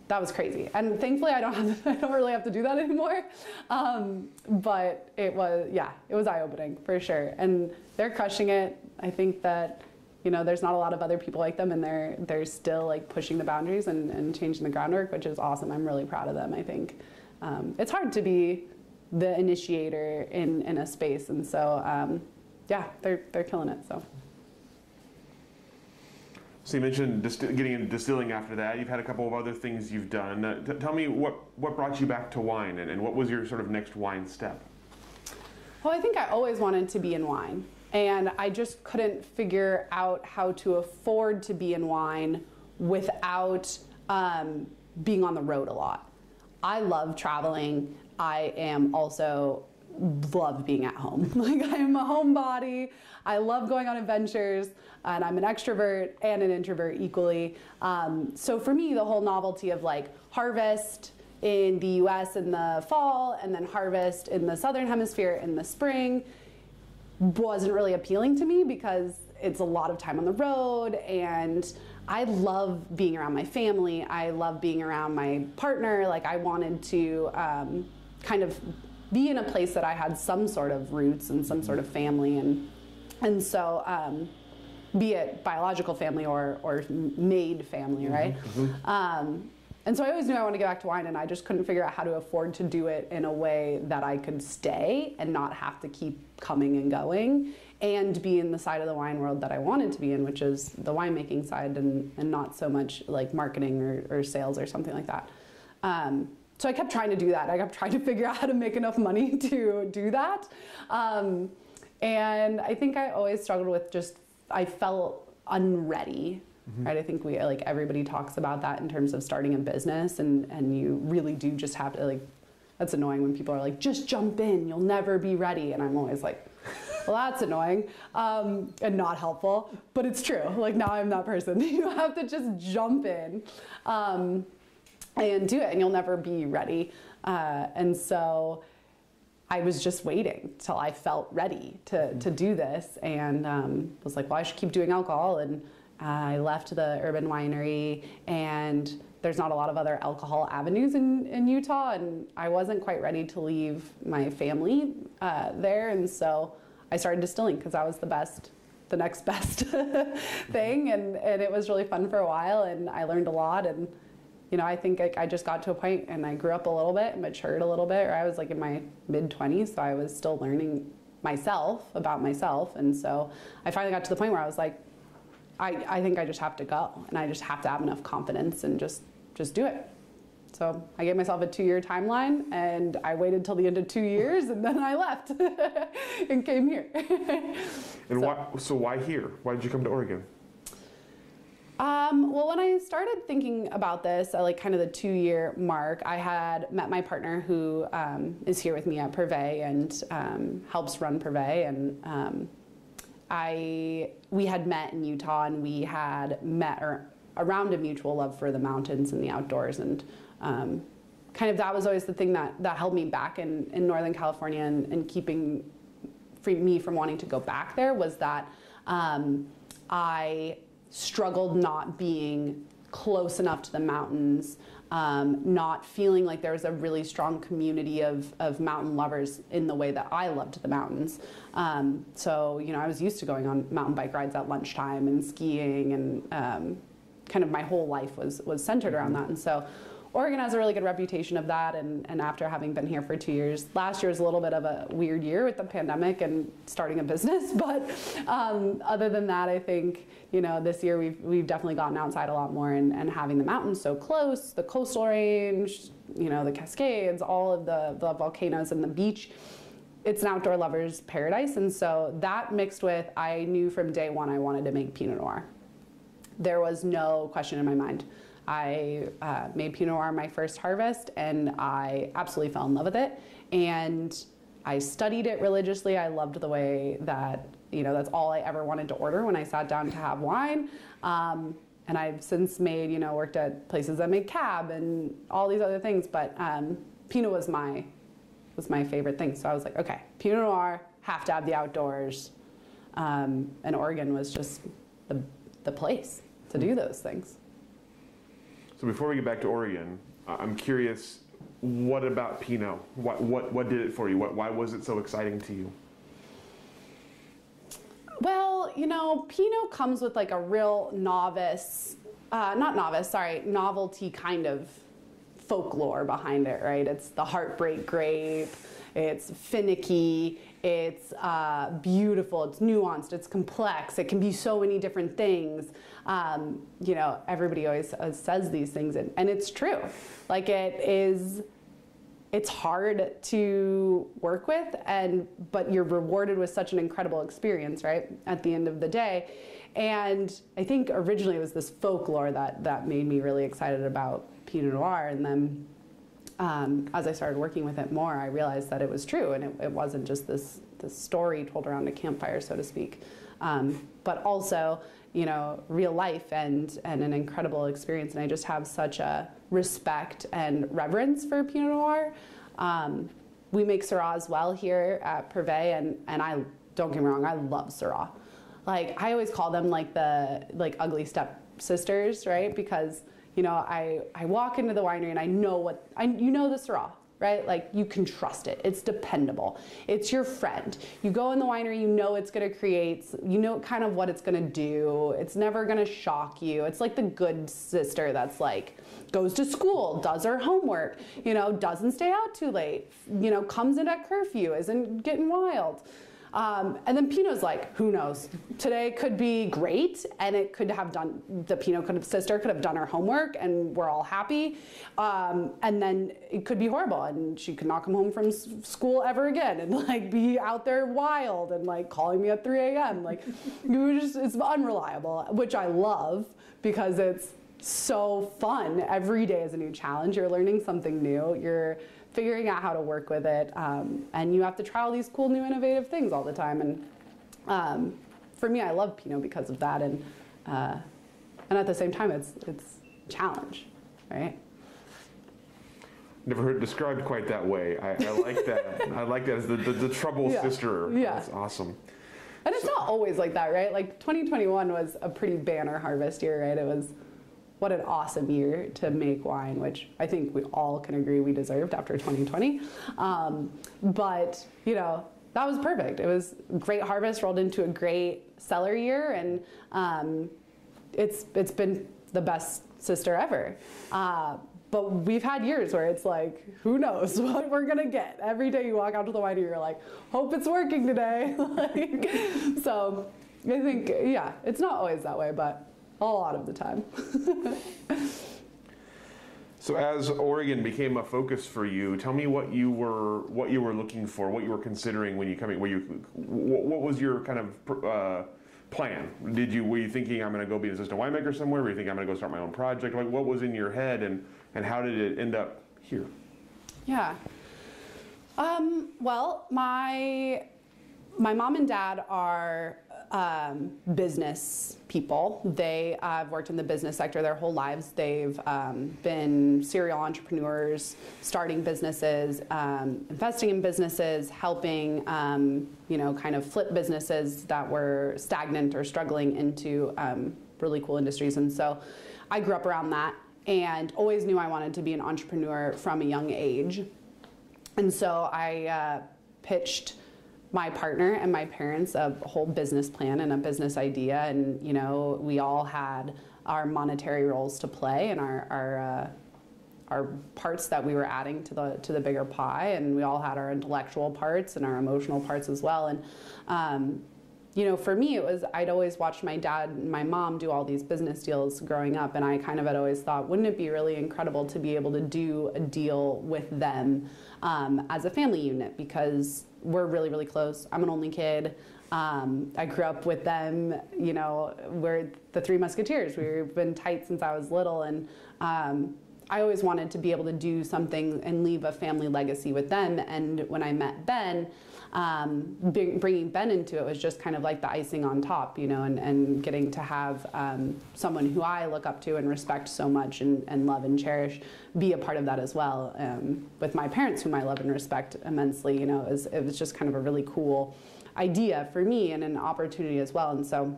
that was crazy. And thankfully, I don't have I don't really have to do that anymore. Um, but it was yeah, it was eye opening for sure. And they're crushing it. I think that you know there's not a lot of other people like them, and they're they're still like pushing the boundaries and, and changing the groundwork, which is awesome. I'm really proud of them. I think um, it's hard to be the initiator in in a space, and so um, yeah, they're they're killing it. So. So you mentioned getting into distilling after that. You've had a couple of other things you've done. Uh, tell me what, what brought you back to wine and, and what was your sort of next wine step? Well, I think I always wanted to be in wine. And I just couldn't figure out how to afford to be in wine without um, being on the road a lot. I love traveling. I am also love being at home. Like I'm a homebody. I love going on adventures, and I'm an extrovert and an introvert equally. Um, so for me, the whole novelty of like harvest in the U.S. in the fall, and then harvest in the southern hemisphere in the spring, wasn't really appealing to me because it's a lot of time on the road and I love being around my family. I love being around my partner. Like I wanted to um, kind of be in a place that I had some sort of roots and some sort of family, and and so um, be it biological family or or made family, mm-hmm, right? Mm-hmm. Um, and so I always knew I wanted to get back to wine, and I just couldn't figure out how to afford to do it in a way that I could stay and not have to keep coming and going, and be in the side of the wine world that I wanted to be in, which is the winemaking side, and, and not so much like marketing or, or sales or something like that. Um, so I kept trying to do that. I kept trying to figure out how to make enough money to do that. Um, and I think I always struggled with just, I felt unready. Mm-hmm. Right, I think we like everybody talks about that in terms of starting a business, and and you really do just have to like. That's annoying when people are like, just jump in, you'll never be ready, and I'm always like, well, that's annoying um, and not helpful, but it's true. Like now I'm that person. you have to just jump in. Um, and do it, and you'll never be ready. Uh, and so I was just waiting till I felt ready to, to do this, and um, was like, well, I should keep doing alcohol. And I left the urban winery, and there's not a lot of other alcohol avenues in, in Utah, and I wasn't quite ready to leave my family uh, there, and so I started distilling because that was the best the next best thing and, and it was really fun for a while and I learned a lot and you know, I think like, I just got to a point and I grew up a little bit, matured a little bit, or I was like in my mid 20s, so I was still learning myself about myself. And so I finally got to the point where I was like, I, I think I just have to go and I just have to have enough confidence and just just do it. So I gave myself a two year timeline and I waited till the end of two years and then I left and came here. and so, why, so why here? Why did you come to Oregon? Um, well, when I started thinking about this, at like kind of the two year mark, I had met my partner who um, is here with me at Privé and um, helps run Privé. And um, I, we had met in Utah and we had met around a mutual love for the mountains and the outdoors. And um, kind of that was always the thing that, that held me back in, in Northern California and, and keeping me from wanting to go back there was that um, I struggled not being close enough to the mountains, um, not feeling like there was a really strong community of, of mountain lovers in the way that I loved the mountains. Um, so, you know, I was used to going on mountain bike rides at lunchtime and skiing and um, kind of my whole life was, was centered around that. And so Oregon has a really good reputation of that, and, and after having been here for two years, last year was a little bit of a weird year with the pandemic and starting a business, but um, other than that, I think you know this year we've we've definitely gotten outside a lot more, and, and having the mountains so close, the coastal range, you know the Cascades, all of the the volcanoes and the beach. It's an outdoor lover's paradise, and so that mixed with I knew from day one I wanted to make Pinot Noir. There was no question in my mind. I uh, made Pinot Noir my first harvest and I absolutely fell in love with it. And I studied it religiously. I loved the way that, you know, that's all I ever wanted to order when I sat down to have wine. Um, and I've since made, you know, worked at places that make cab and all these other things. But um, Pinot was my was my favorite thing. So I was like, okay, Pinot Noir, have to have the outdoors. Um, and Oregon was just the, the place to do those things. So before we get back to Oregon, I'm curious, what about Pinot? What, what, what did it for you? What, why was it so exciting to you? Well, you know, Pinot comes with like a real novice, uh, not novice, sorry, novelty kind of folklore behind it, right? It's the heartbreak grape, it's finicky, it's uh, beautiful, it's nuanced, it's complex, it can be so many different things. Um, you know, everybody always uh, says these things, and, and it's true. Like, it is it's hard to work with and but you're rewarded with such an incredible experience right at the end of the day and i think originally it was this folklore that that made me really excited about pinot noir and then um, as i started working with it more i realized that it was true and it, it wasn't just this this story told around a campfire so to speak. Um, but also you know real life and and an incredible experience and i just have such a respect and reverence for pinot noir. Um, we make syrah as well here at Privé and and i don't get me wrong i love syrah. Like i always call them like the like ugly step sisters right? Because you know i i walk into the winery and i know what i you know the syrah right? Like you can trust it. It's dependable. It's your friend. You go in the winery, you know it's going to create, you know kind of what it's going to do. It's never going to shock you. It's like the good sister that's like goes to school, does her homework, you know, doesn't stay out too late, you know, comes in at curfew, isn't getting wild. Um, and then Pinot's like, who knows? Today could be great, and it could have done, the Pinot could have, sister could have done her homework, and we're all happy. Um, and then it could be horrible, and she could not come home from school ever again, and like be out there wild, and like calling me at 3 a.m. Like, it just, it's unreliable, which I love because it's so fun. Every day is a new challenge. You're learning something new. You're figuring out how to work with it. Um, and you have to try all these cool new innovative things all the time. And um, for me, I love Pinot because of that. And, uh, and at the same time, it's, it's a challenge, right? Never heard it described quite that way. I, I like that. I like that as the, the, the trouble yeah. sister. Yeah. That's awesome. And it's so, not always like that, right? Like 2021 was a pretty banner harvest year, right? It was what an awesome year to make wine, which I think we all can agree we deserved after 2020. Um, but, you know, that was perfect. It was great harvest rolled into a great cellar year, and um, it's it's been the best sister ever. Uh, but we've had years where it's like, who knows what we're gonna get? Every day you walk out to the winery, you're like, hope it's working today. like, so I think, yeah, it's not always that way, but a lot of the time. so as Oregon became a focus for you, tell me what you were what you were looking for, what you were considering when you coming. Were you what was your kind of uh, plan? Did you were you thinking I'm going to go be an assistant winemaker somewhere? Were you thinking I'm going to go start my own project? Like what was in your head, and and how did it end up here? Yeah. Um, well, my my mom and dad are um, business people. They uh, have worked in the business sector their whole lives. They've um, been serial entrepreneurs, starting businesses, um, investing in businesses, helping, um, you know, kind of flip businesses that were stagnant or struggling into um, really cool industries. And so I grew up around that and always knew I wanted to be an entrepreneur from a young age. And so I uh, pitched my partner and my parents a whole business plan and a business idea, and you know we all had our monetary roles to play and our our uh, our parts that we were adding to the to the bigger pie, and we all had our intellectual parts and our emotional parts as well. And um, you know, for me, it was I'd always watched my dad and my mom do all these business deals growing up, and I kind of had always thought, wouldn't it be really incredible to be able to do a deal with them um, as a family unit? Because we're really, really close. I'm an only kid. Um, I grew up with them, you know, we're the three musketeers. We've been tight since I was little. And um, I always wanted to be able to do something and leave a family legacy with them. And when I met Ben, um, bringing Ben into it was just kind of like the icing on top, you know, and, and getting to have um, someone who I look up to and respect so much and, and love and cherish be a part of that as well. Um, with my parents, whom I love and respect immensely, you know, it was, it was just kind of a really cool idea for me and an opportunity as well. And so,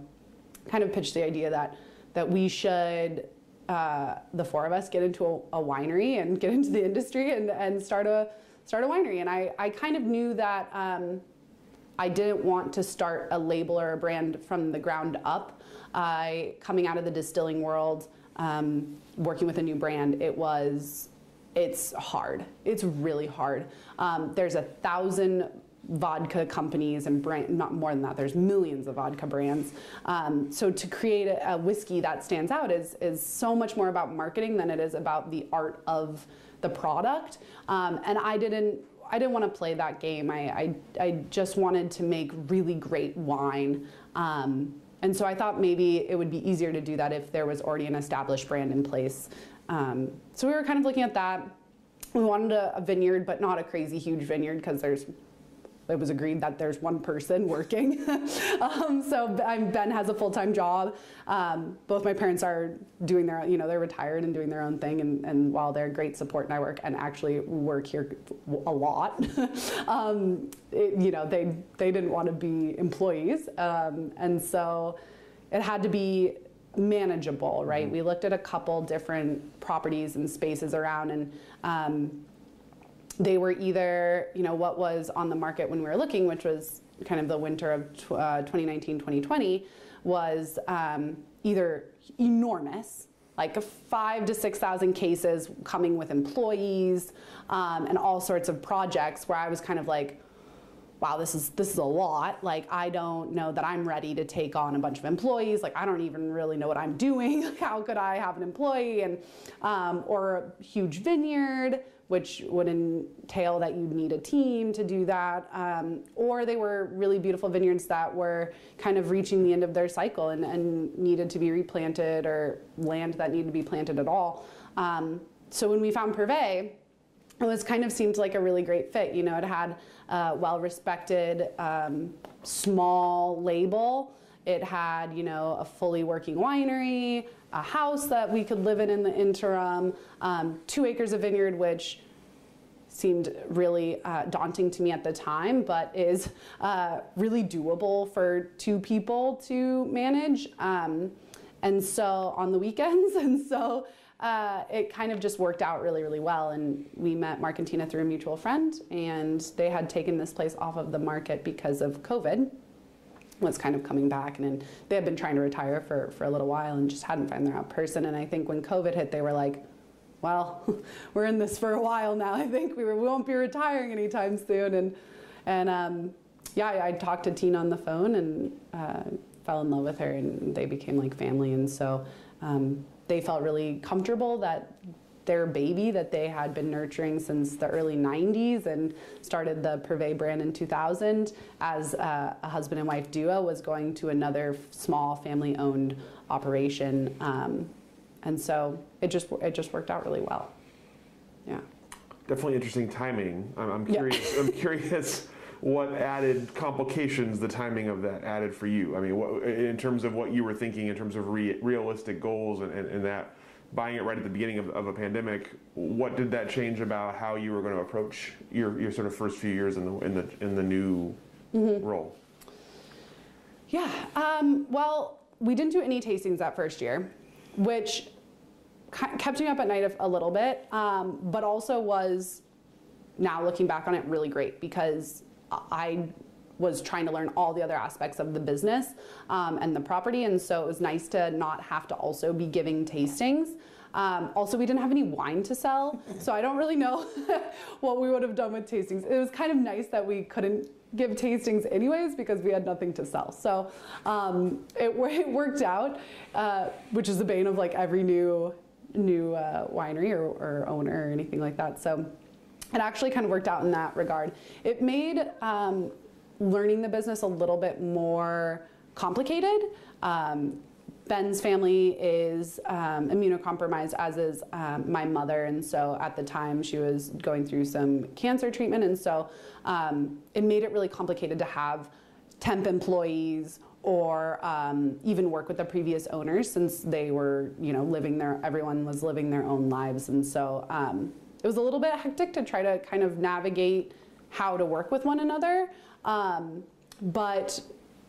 kind of pitched the idea that that we should uh, the four of us get into a, a, winery and get into the industry and, and start a start a winery. And I, I kind of knew that um, I didn't want to start a label or a brand from the ground up. I coming out of the distilling world, um, working with a new brand, it was it's hard. It's really hard. Um, there's a thousand vodka companies and brand, not more than that, there's millions of vodka brands. Um, so to create a, a, whiskey that stands out is, is so much more about marketing than it is about the art of the product. Um, and I didn't, I didn't want to play that game. I, I, I just wanted to make really great wine. Um, and so I thought maybe it would be easier to do that if there was already an established brand in place. Um, so we were kind of looking at that. We wanted a, a vineyard, but not a crazy huge vineyard because there's it was agreed that there's one person working. um, so I'm, Ben has a full-time job. Um, both my parents are doing their, you know, they're retired and doing their own thing. And, and while they're great support network and actually work here a lot, um, it, you know, they, they didn't want to be employees. Um, and so it had to be manageable, right? Mm-hmm. We looked at a couple different properties and spaces around and um, they were either, you know, what was on the market when we were looking, which was kind of the winter of uh, 2019, 2020, was um, either enormous, like five to 6,000 cases coming with employees um, and all sorts of projects where I was kind of like, wow, this is this is a lot. Like I don't know that I'm ready to take on a bunch of employees. Like I don't even really know what I'm doing. How could I have an employee and um, or a huge vineyard? Which would entail that you'd need a team to do that. Um, or they were really beautiful vineyards that were kind of reaching the end of their cycle and, and needed to be replanted or land that needed to be planted at all. Um, so when we found Privé, it was kind of seemed like a really great fit. You know, it had a well-respected um, small label. It had, you know, a fully working winery, a house that we could live in in the interim, um, two acres of vineyard, which seemed really uh, daunting to me at the time, but is uh, really doable for two people to manage. Um, and so on the weekends, and so uh, it kind of just worked out really, really well. And we met Mark and Tina through a mutual friend, and they had taken this place off of the market because of COVID was kind of coming back and they had been trying to retire for, for a little while and just hadn't found their own person. And I think when COVID hit, they were like, well, we're in this for a while now. I think we, were, we won't be retiring anytime soon. And, and um, yeah, I, I, talked to Tina on the phone and uh, fell in love with her and they became like family. And so um, they felt really comfortable that their baby that they had been nurturing since the early 90s and started the Privé brand in 2000 as a, a husband and wife duo was going to another small family owned operation. Um, and so it just, it just worked out really well. Yeah. Definitely interesting timing. I'm, I'm curious. Yeah. I'm curious what added complications the timing of that added for you. I mean, what, in terms of what you were thinking, in terms of re, realistic goals and, and, and that buying it right at the beginning of, of, a pandemic, what did that change about how you were going to approach your, your sort of first few years in the in the in the new mm-hmm. role? Yeah. Um, well, we didn't do any tastings that first year, which kept me up at night a little bit, um, but also was now looking back on it really great because I was trying to learn all the other aspects of the business um, and the property. And so it was nice to not have to also be giving tastings. Um, also, we didn't have any wine to sell, so I don't really know what we would have done with tastings. It was kind of nice that we couldn't give tastings anyways because we had nothing to sell. So um, it, it, worked out, uh, which is the bane of like every new new uh, winery or, or, owner or anything like that. So it actually kind of worked out in that regard. It made um, learning the business a little bit more complicated. Um, Ben's family is um, immunocompromised, as is um, my mother. And so at the time, she was going through some cancer treatment. And so um, it made it really complicated to have temp employees or um, even work with the previous owners since they were, you know, living their, everyone was living their own lives. And so um, it was a little bit hectic to try to kind of navigate how to work with one another. Um, but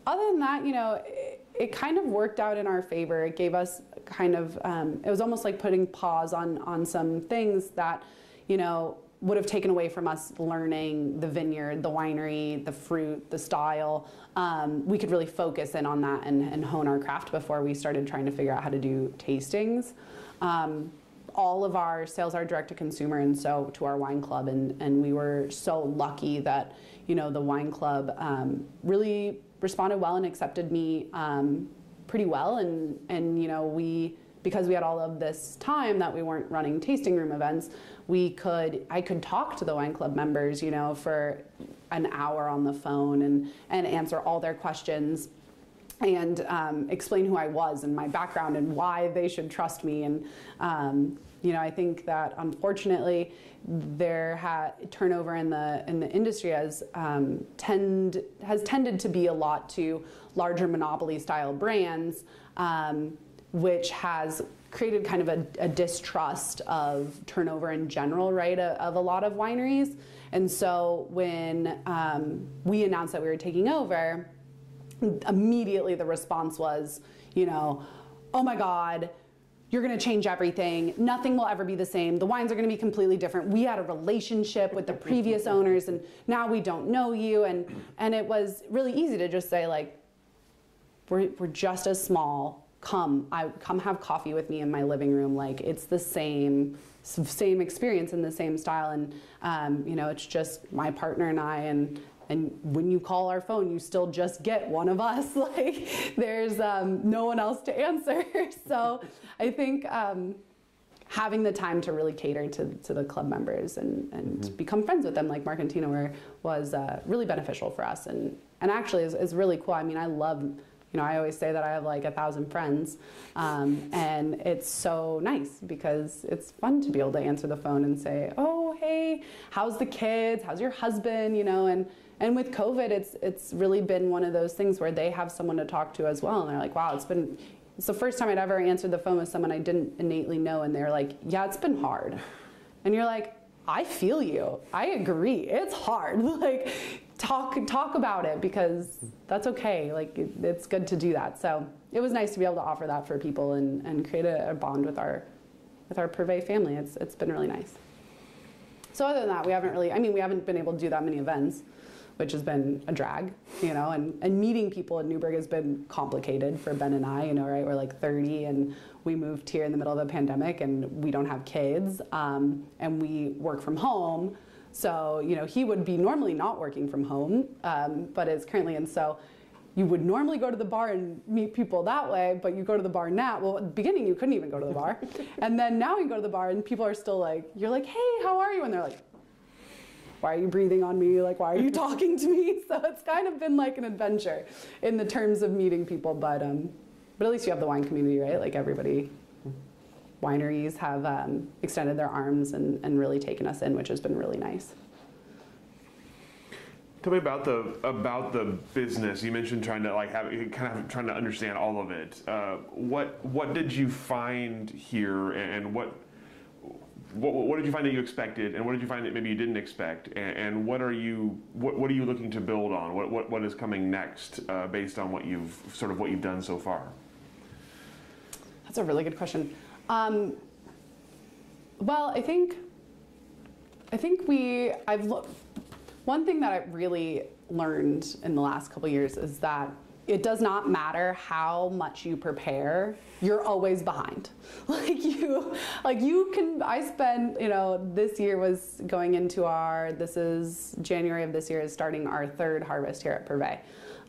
other than that, you know, it, it, kind of worked out in our favor. It gave us kind of, um, it was almost like putting pause on, on some things that, you know, would have taken away from us learning the vineyard, the winery, the fruit, the style. Um, we could really focus in on that and, and, hone our craft before we started trying to figure out how to do tastings. Um, all of our sales are direct to consumer and so to our wine club. And, and we were so lucky that you know the wine club um, really responded well and accepted me um, pretty well. And and you know we because we had all of this time that we weren't running tasting room events we could I could talk to the wine club members you know for an hour on the phone and and answer all their questions and um, explain who I was and my background and why they should trust me. And um, you know, I think that unfortunately there ha- turnover in the in the industry has um, tend has tended to be a lot to larger monopoly style brands, um, which has created kind of a, a, distrust of turnover in general, right, a, of a lot of wineries. And so when um, we announced that we were taking over immediately the response was, you know, oh my God, you're going to change everything. Nothing will ever be the same. The wines are going to be completely different. We had a relationship with the previous owners and now we don't know you. And, and it was really easy to just say like, we're, we're just as small. Come, I come have coffee with me in my living room. Like it's the same, same experience in the same style. And, um, you know, it's just my partner and I and, and when you call our phone you still just get one of us like there's um, no one else to answer so i think um, having the time to really cater to, to the club members and, and mm-hmm. become friends with them like mark and tina were was uh, really beneficial for us and, and actually is, is really cool i mean i love you know, I always say that I have like a thousand friends, um, and it's so nice because it's fun to be able to answer the phone and say, "Oh, hey, how's the kids? How's your husband?" You know, and and with COVID, it's it's really been one of those things where they have someone to talk to as well, and they're like, "Wow, it's been." It's the first time I'd ever answered the phone with someone I didn't innately know, and they're like, "Yeah, it's been hard," and you're like, "I feel you. I agree. It's hard. like, talk talk about it because that's okay. Like, it, it's good to do that." So it was nice to be able to offer that for people and, and create a, a bond with our with our Privé family. It's it's been really nice. So other than that, we haven't really. I mean, we haven't been able to do that many events which has been a drag, you know, and, and meeting people in Newberg has been complicated for Ben and I, you know, right? We're like 30 and we moved here in the middle of a pandemic and we don't have kids um, and we work from home. So, you know, he would be normally not working from home, um, but is currently, and so you would normally go to the bar and meet people that way, but you go to the bar now. Well, at the beginning, you couldn't even go to the bar. and then now you go to the bar and people are still like, you're like, hey, how are you? And they're like, why are you breathing on me? Like, why are you talking to me? So it's kind of been like an adventure in the terms of meeting people, but um, but at least you have the wine community, right? Like everybody, wineries have um, extended their arms and, and really taken us in, which has been really nice. Tell me about the about the business. You mentioned trying to like have kind of trying to understand all of it. Uh, what what did you find here, and what what, what, did you find that you expected, and what did you find that maybe you didn't expect, and, and what are you what, what, are you looking to build on? What what, what is coming next uh, based on what you've sort of what you've done so far? That's a really good question. Um, well, I think I think we I've. One thing that I really learned in the last couple years is that it does not matter how much you prepare you're always behind. Like you like you can i spent you know this year was going into our this is january of this year is starting our third harvest here at Privé.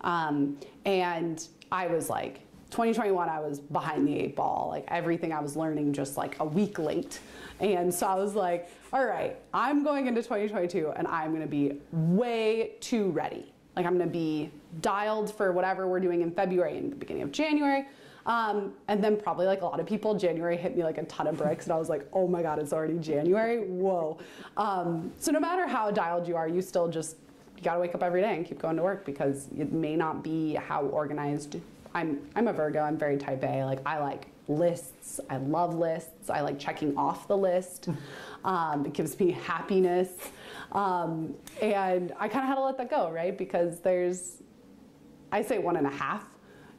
Um, and i was like 2021 i was behind the eight ball. Like everything i was learning just like a week late. And so i was like all right i'm going into 2022 and i'm going to be way too ready like I'm gonna be dialed for whatever we're doing in February and the beginning of January. Um, and then probably like a lot of people, January hit me like a ton of bricks, and I was like, oh my god, it's already January. Whoa. Um, so no matter how dialed you are, you still just you got to wake up every day and keep going to work because it may not be how organized. I'm I'm a Virgo. I'm very type A. Like I like lists. I love lists. I like checking off the list. Um, it gives me happiness. Um, and I kind of had to let that go, right? Because there's, I say one and a half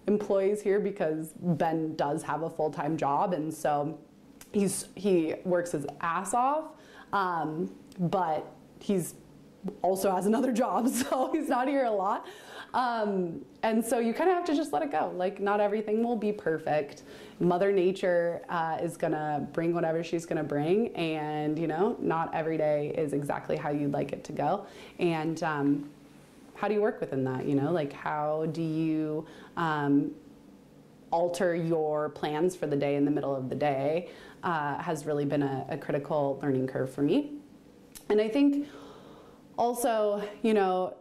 employees here because Ben does have a full time job. And so he's, he works his ass off. Um, but he's also has another job, so he's not here a lot. Um, and so you kind of have to just let it go. Like, not everything will be perfect. Mother Nature uh, is gonna bring whatever she's gonna bring, and you know, not every day is exactly how you'd like it to go. And um, how do you work within that? You know, like how do you um, alter your plans for the day in the middle of the day? Uh, has really been a, a critical learning curve for me. And I think also, you know,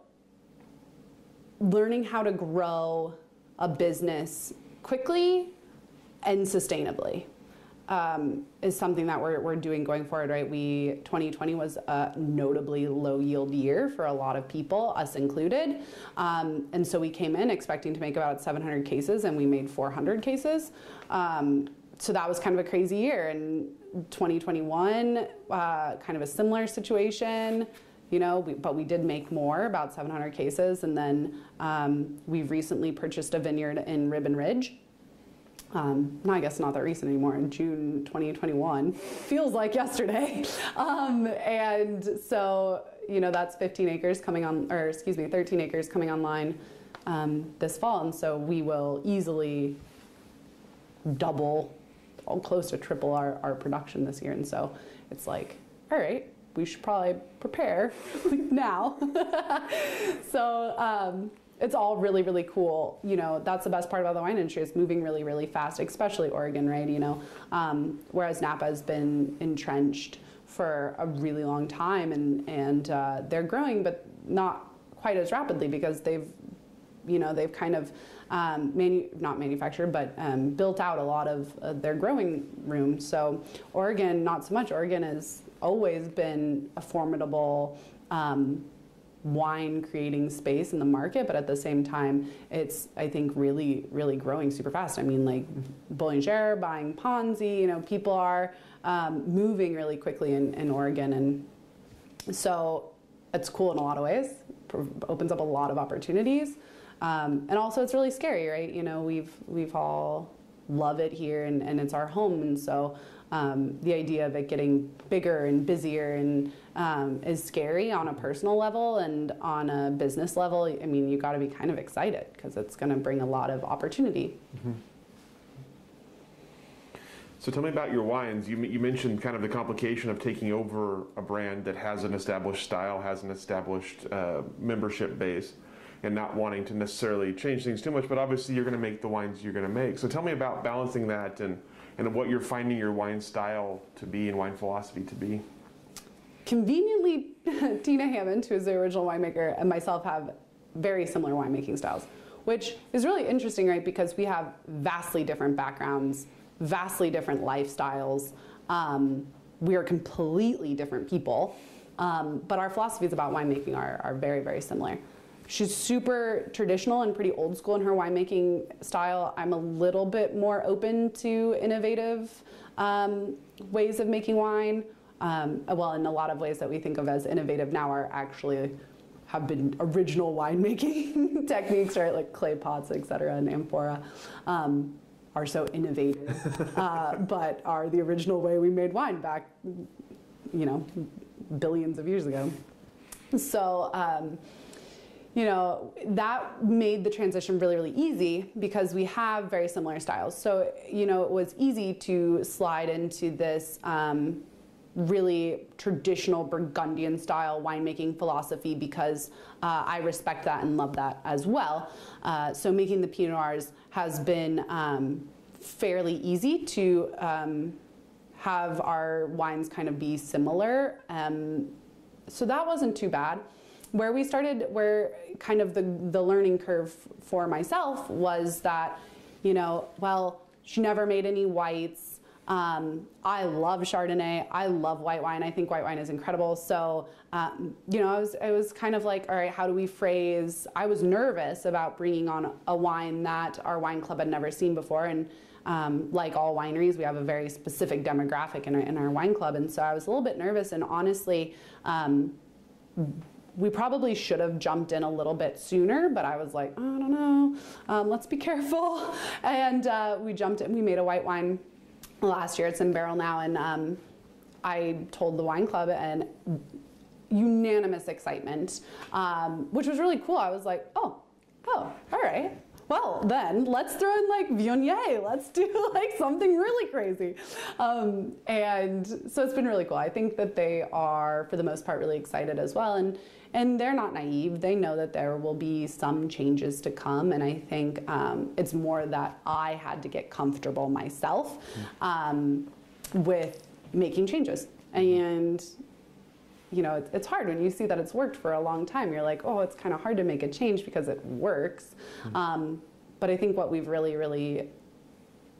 learning how to grow a business quickly and sustainably um, is something that we're, we're doing going forward, right? We 2020 was a notably low yield year for a lot of people, us included. Um, and so we came in expecting to make about 700 cases and we made 400 cases. Um, so that was kind of a crazy year. And 2021, uh, kind of a similar situation you know, we, but we did make more, about 700 cases. And then um, we've recently purchased a vineyard in Ribbon Ridge. Um, no, I guess not that recent anymore, in June 2021. Feels like yesterday. Um, and so, you know, that's 15 acres coming on, or excuse me, 13 acres coming online um, this fall. And so we will easily double, close to triple our, our production this year. And so it's like, all right, we should probably prepare now. so um, it's all really, really cool. You know, that's the best part about the wine industry is moving really, really fast, especially Oregon, right? You know, um, whereas Napa has been entrenched for a really long time and, and uh, they're growing, but not quite as rapidly because they've, you know, they've kind of um, manu- not manufactured, but um, built out a lot of uh, their growing room. So Oregon, not so much. Oregon is always been a formidable um, wine creating space in the market, but at the same time, it's I think really really growing super fast. I mean, like Bollinger buying Ponzi, you know, people are um, moving really quickly in, in Oregon, and so it's cool in a lot of ways. Opens up a lot of opportunities, um, and also it's really scary, right? You know, we've we've all love it here, and, and it's our home, and so um, the idea of it getting bigger and busier and um, is scary on a personal level and on a business level. I mean, you got to be kind of excited because it's going to bring a lot of opportunity. Mm-hmm. So tell me about your wines. You, you mentioned kind of the complication of taking over a brand that has an established style, has an established uh, membership base, and not wanting to necessarily change things too much. But obviously, you're going to make the wines you're going to make. So tell me about balancing that and and what you're finding your wine style to be and wine philosophy to be. Conveniently, Tina Hammond, who is the original winemaker, and myself have very similar winemaking styles, which is really interesting, right? Because we have vastly different backgrounds, vastly different lifestyles. Um, we are completely different people, um, but our philosophies about winemaking are, are very, very similar. She's super traditional and pretty old school in her winemaking style. I'm a little bit more open to innovative um, ways of making wine. Um, well, in a lot of ways that we think of as innovative now are actually have been original winemaking techniques, right? Like clay pots, et cetera, and amphora. Um, are so innovative, uh, but are the original way we made wine back, you know, billions of years ago. So, um, you know, that made the transition really, really easy because we have very similar styles. So, you know, it was easy to slide into this um, really traditional Burgundian style winemaking philosophy because uh, I respect that and love that as well. Uh, so, making the Pinot Noirs has been um, fairly easy to um, have our wines kind of be similar. Um, so, that wasn't too bad where we started, where kind of the, the learning curve for myself was that, you know, well, she never made any whites. Um, I love Chardonnay. I love white wine. I think white wine is incredible. So, um, you know, I was, I was kind of like, all right, how do we phrase? I was nervous about bringing on a wine that our wine club had never seen before. And um, like all wineries, we have a very specific demographic in our, in our wine club. And so I was a little bit nervous. And honestly, um, we probably should have jumped in a little bit sooner, but I was like, I don't know, um, let's be careful. And uh, we jumped in, we made a white wine last year. It's in barrel now. And um, I told the wine club and unanimous excitement, um, which was really cool. I was like, oh, oh, all right. Well, then let's throw in like Viognier. Let's do like something really crazy. Um, and so it's been really cool. I think that they are, for the most part, really excited as well. And and they're not naive. They know that there will be some changes to come, and I think um, it's more that I had to get comfortable myself um, with making changes. And you know, it's, it's hard when you see that it's worked for a long time. You're like, oh, it's kind of hard to make a change because it works. Mm-hmm. Um, but I think what we've really, really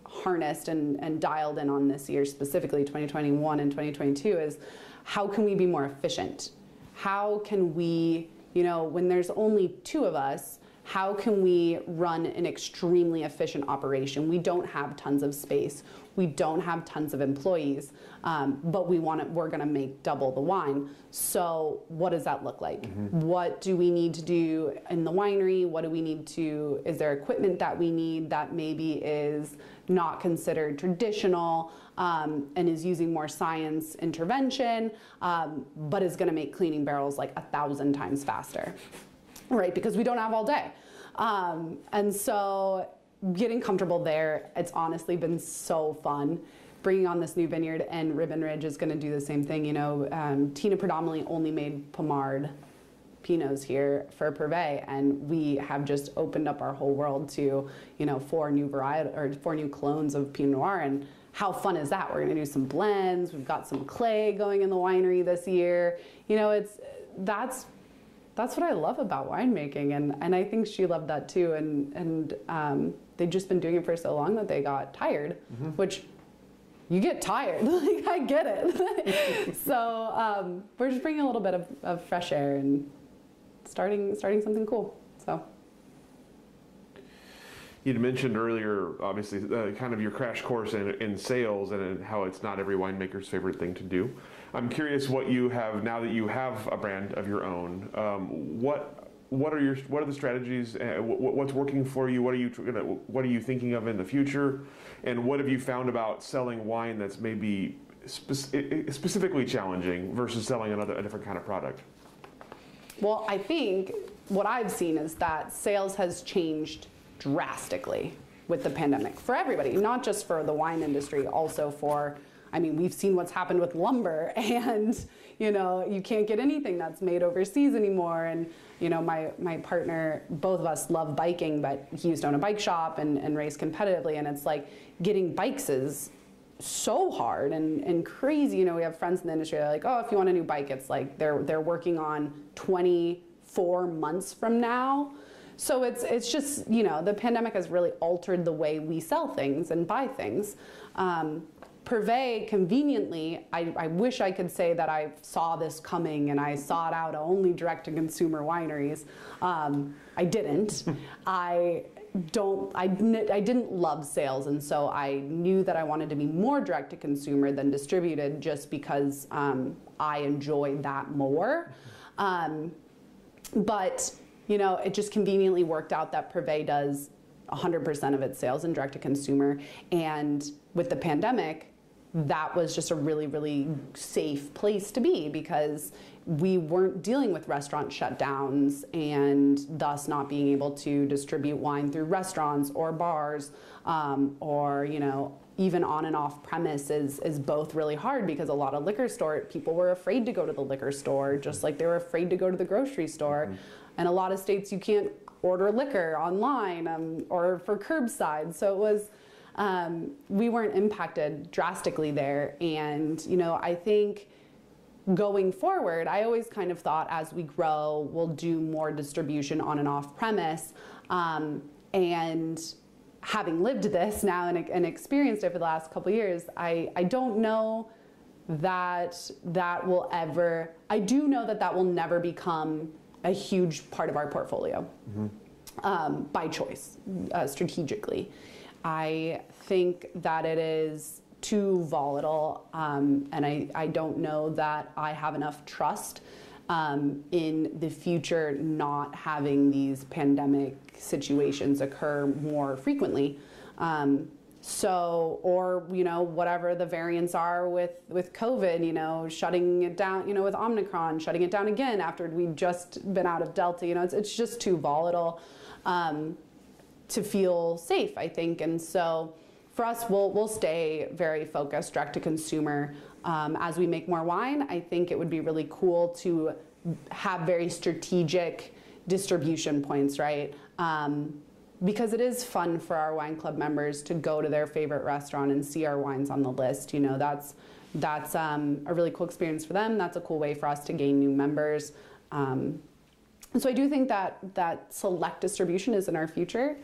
harnessed and, and dialed in on this year, specifically 2021 and 2022, is how can we be more efficient? How can we, you know, when there's only two of us, how can we run an extremely efficient operation? We don't have tons of space. We don't have tons of employees, um, but we want to, we're going to make double the wine. So what does that look like? Mm-hmm. What do we need to do in the winery? What do we need to? Is there equipment that we need that maybe is not considered traditional um, and is using more science intervention, um, but is going to make cleaning barrels like a thousand times faster? right? Because we don't have all day. Um, and so getting comfortable there, it's honestly been so fun. Bringing on this new vineyard and Ribbon Ridge is going to do the same thing. You know, um, Tina predominantly only made Pommard Pinots here for Privé, and we have just opened up our whole world to, you know, four new variety or four new clones of Pinot Noir. And how fun is that? We're going to do some blends. We've got some clay going in the winery this year. You know, it's that's that's what I love about winemaking, and and I think she loved that too. And and um, they'd just been doing it for so long that they got tired, mm-hmm. which you get tired. like I get it. so um, we're just bringing a little bit of, of fresh air and starting starting something cool. You'd mentioned earlier, obviously, uh, kind of your crash course in, in sales and how it's not every winemaker's favorite thing to do. I'm curious what you have now that you have a brand of your own. Um, what what are your what are the strategies? Uh, what's working for you? What are you what are you thinking of in the future? And what have you found about selling wine that's maybe spe- specifically challenging versus selling another a different kind of product? Well, I think what I've seen is that sales has changed drastically with the pandemic for everybody, not just for the wine industry, also for I mean, we've seen what's happened with lumber, and you know, you can't get anything that's made overseas anymore. And you know, my my partner, both of us love biking, but he used to own a bike shop and, and race competitively, and it's like getting bikes is so hard and, and crazy. You know, we have friends in the industry that are like, oh, if you want a new bike, it's like they're they're working on 24 months from now. So it's it's just you know the pandemic has really altered the way we sell things and buy things. Um, Privé, conveniently, I, I, wish I could say that I saw this coming and I sought out only direct to consumer wineries. Um, I didn't. I don't I, I didn't love sales and so I knew that I wanted to be more direct to consumer than distributed just because um, I enjoyed that more. Um, but you know, it just conveniently worked out that Privé does 100% of its sales in direct to consumer. And with the pandemic, that was just a really, really safe place to be because we weren't dealing with restaurant shutdowns and thus not being able to distribute wine through restaurants or bars um, or, you know, even on and off premise is, is both really hard because a lot of liquor store people were afraid to go to the liquor store just like they were afraid to go to the grocery store. Mm-hmm. And a lot of states you can't order liquor online um, or for curbside. So it was um, we weren't impacted drastically there. And, you know, I think going forward, I always kind of thought as we grow, we'll do more distribution on and off premise. Um, and having lived this now and, and experienced it for the last couple years, I, I don't know that that will ever, I do know that that will never become a huge part of our portfolio mm-hmm. um, by choice, uh, strategically. I think that it is too volatile, um, and I, I don't know that I have enough trust um, in the future not having these pandemic situations occur more frequently. Um, so, or you know, whatever the variants are with with COVID, you know, shutting it down, you know, with Omicron, shutting it down again after we've just been out of Delta. You know, it's it's just too volatile um, to feel safe, I think, and so for us, we'll we'll stay very focused, direct to consumer. Um, as we make more wine, I think it would be really cool to have very strategic distribution points, right? Um, because it is fun for our wine club members to go to their favorite restaurant and see our wines on the list. You know, that's that's um, a really cool experience for them. That's a cool way for us to gain new members. Um, so I do think that that select distribution is in our future.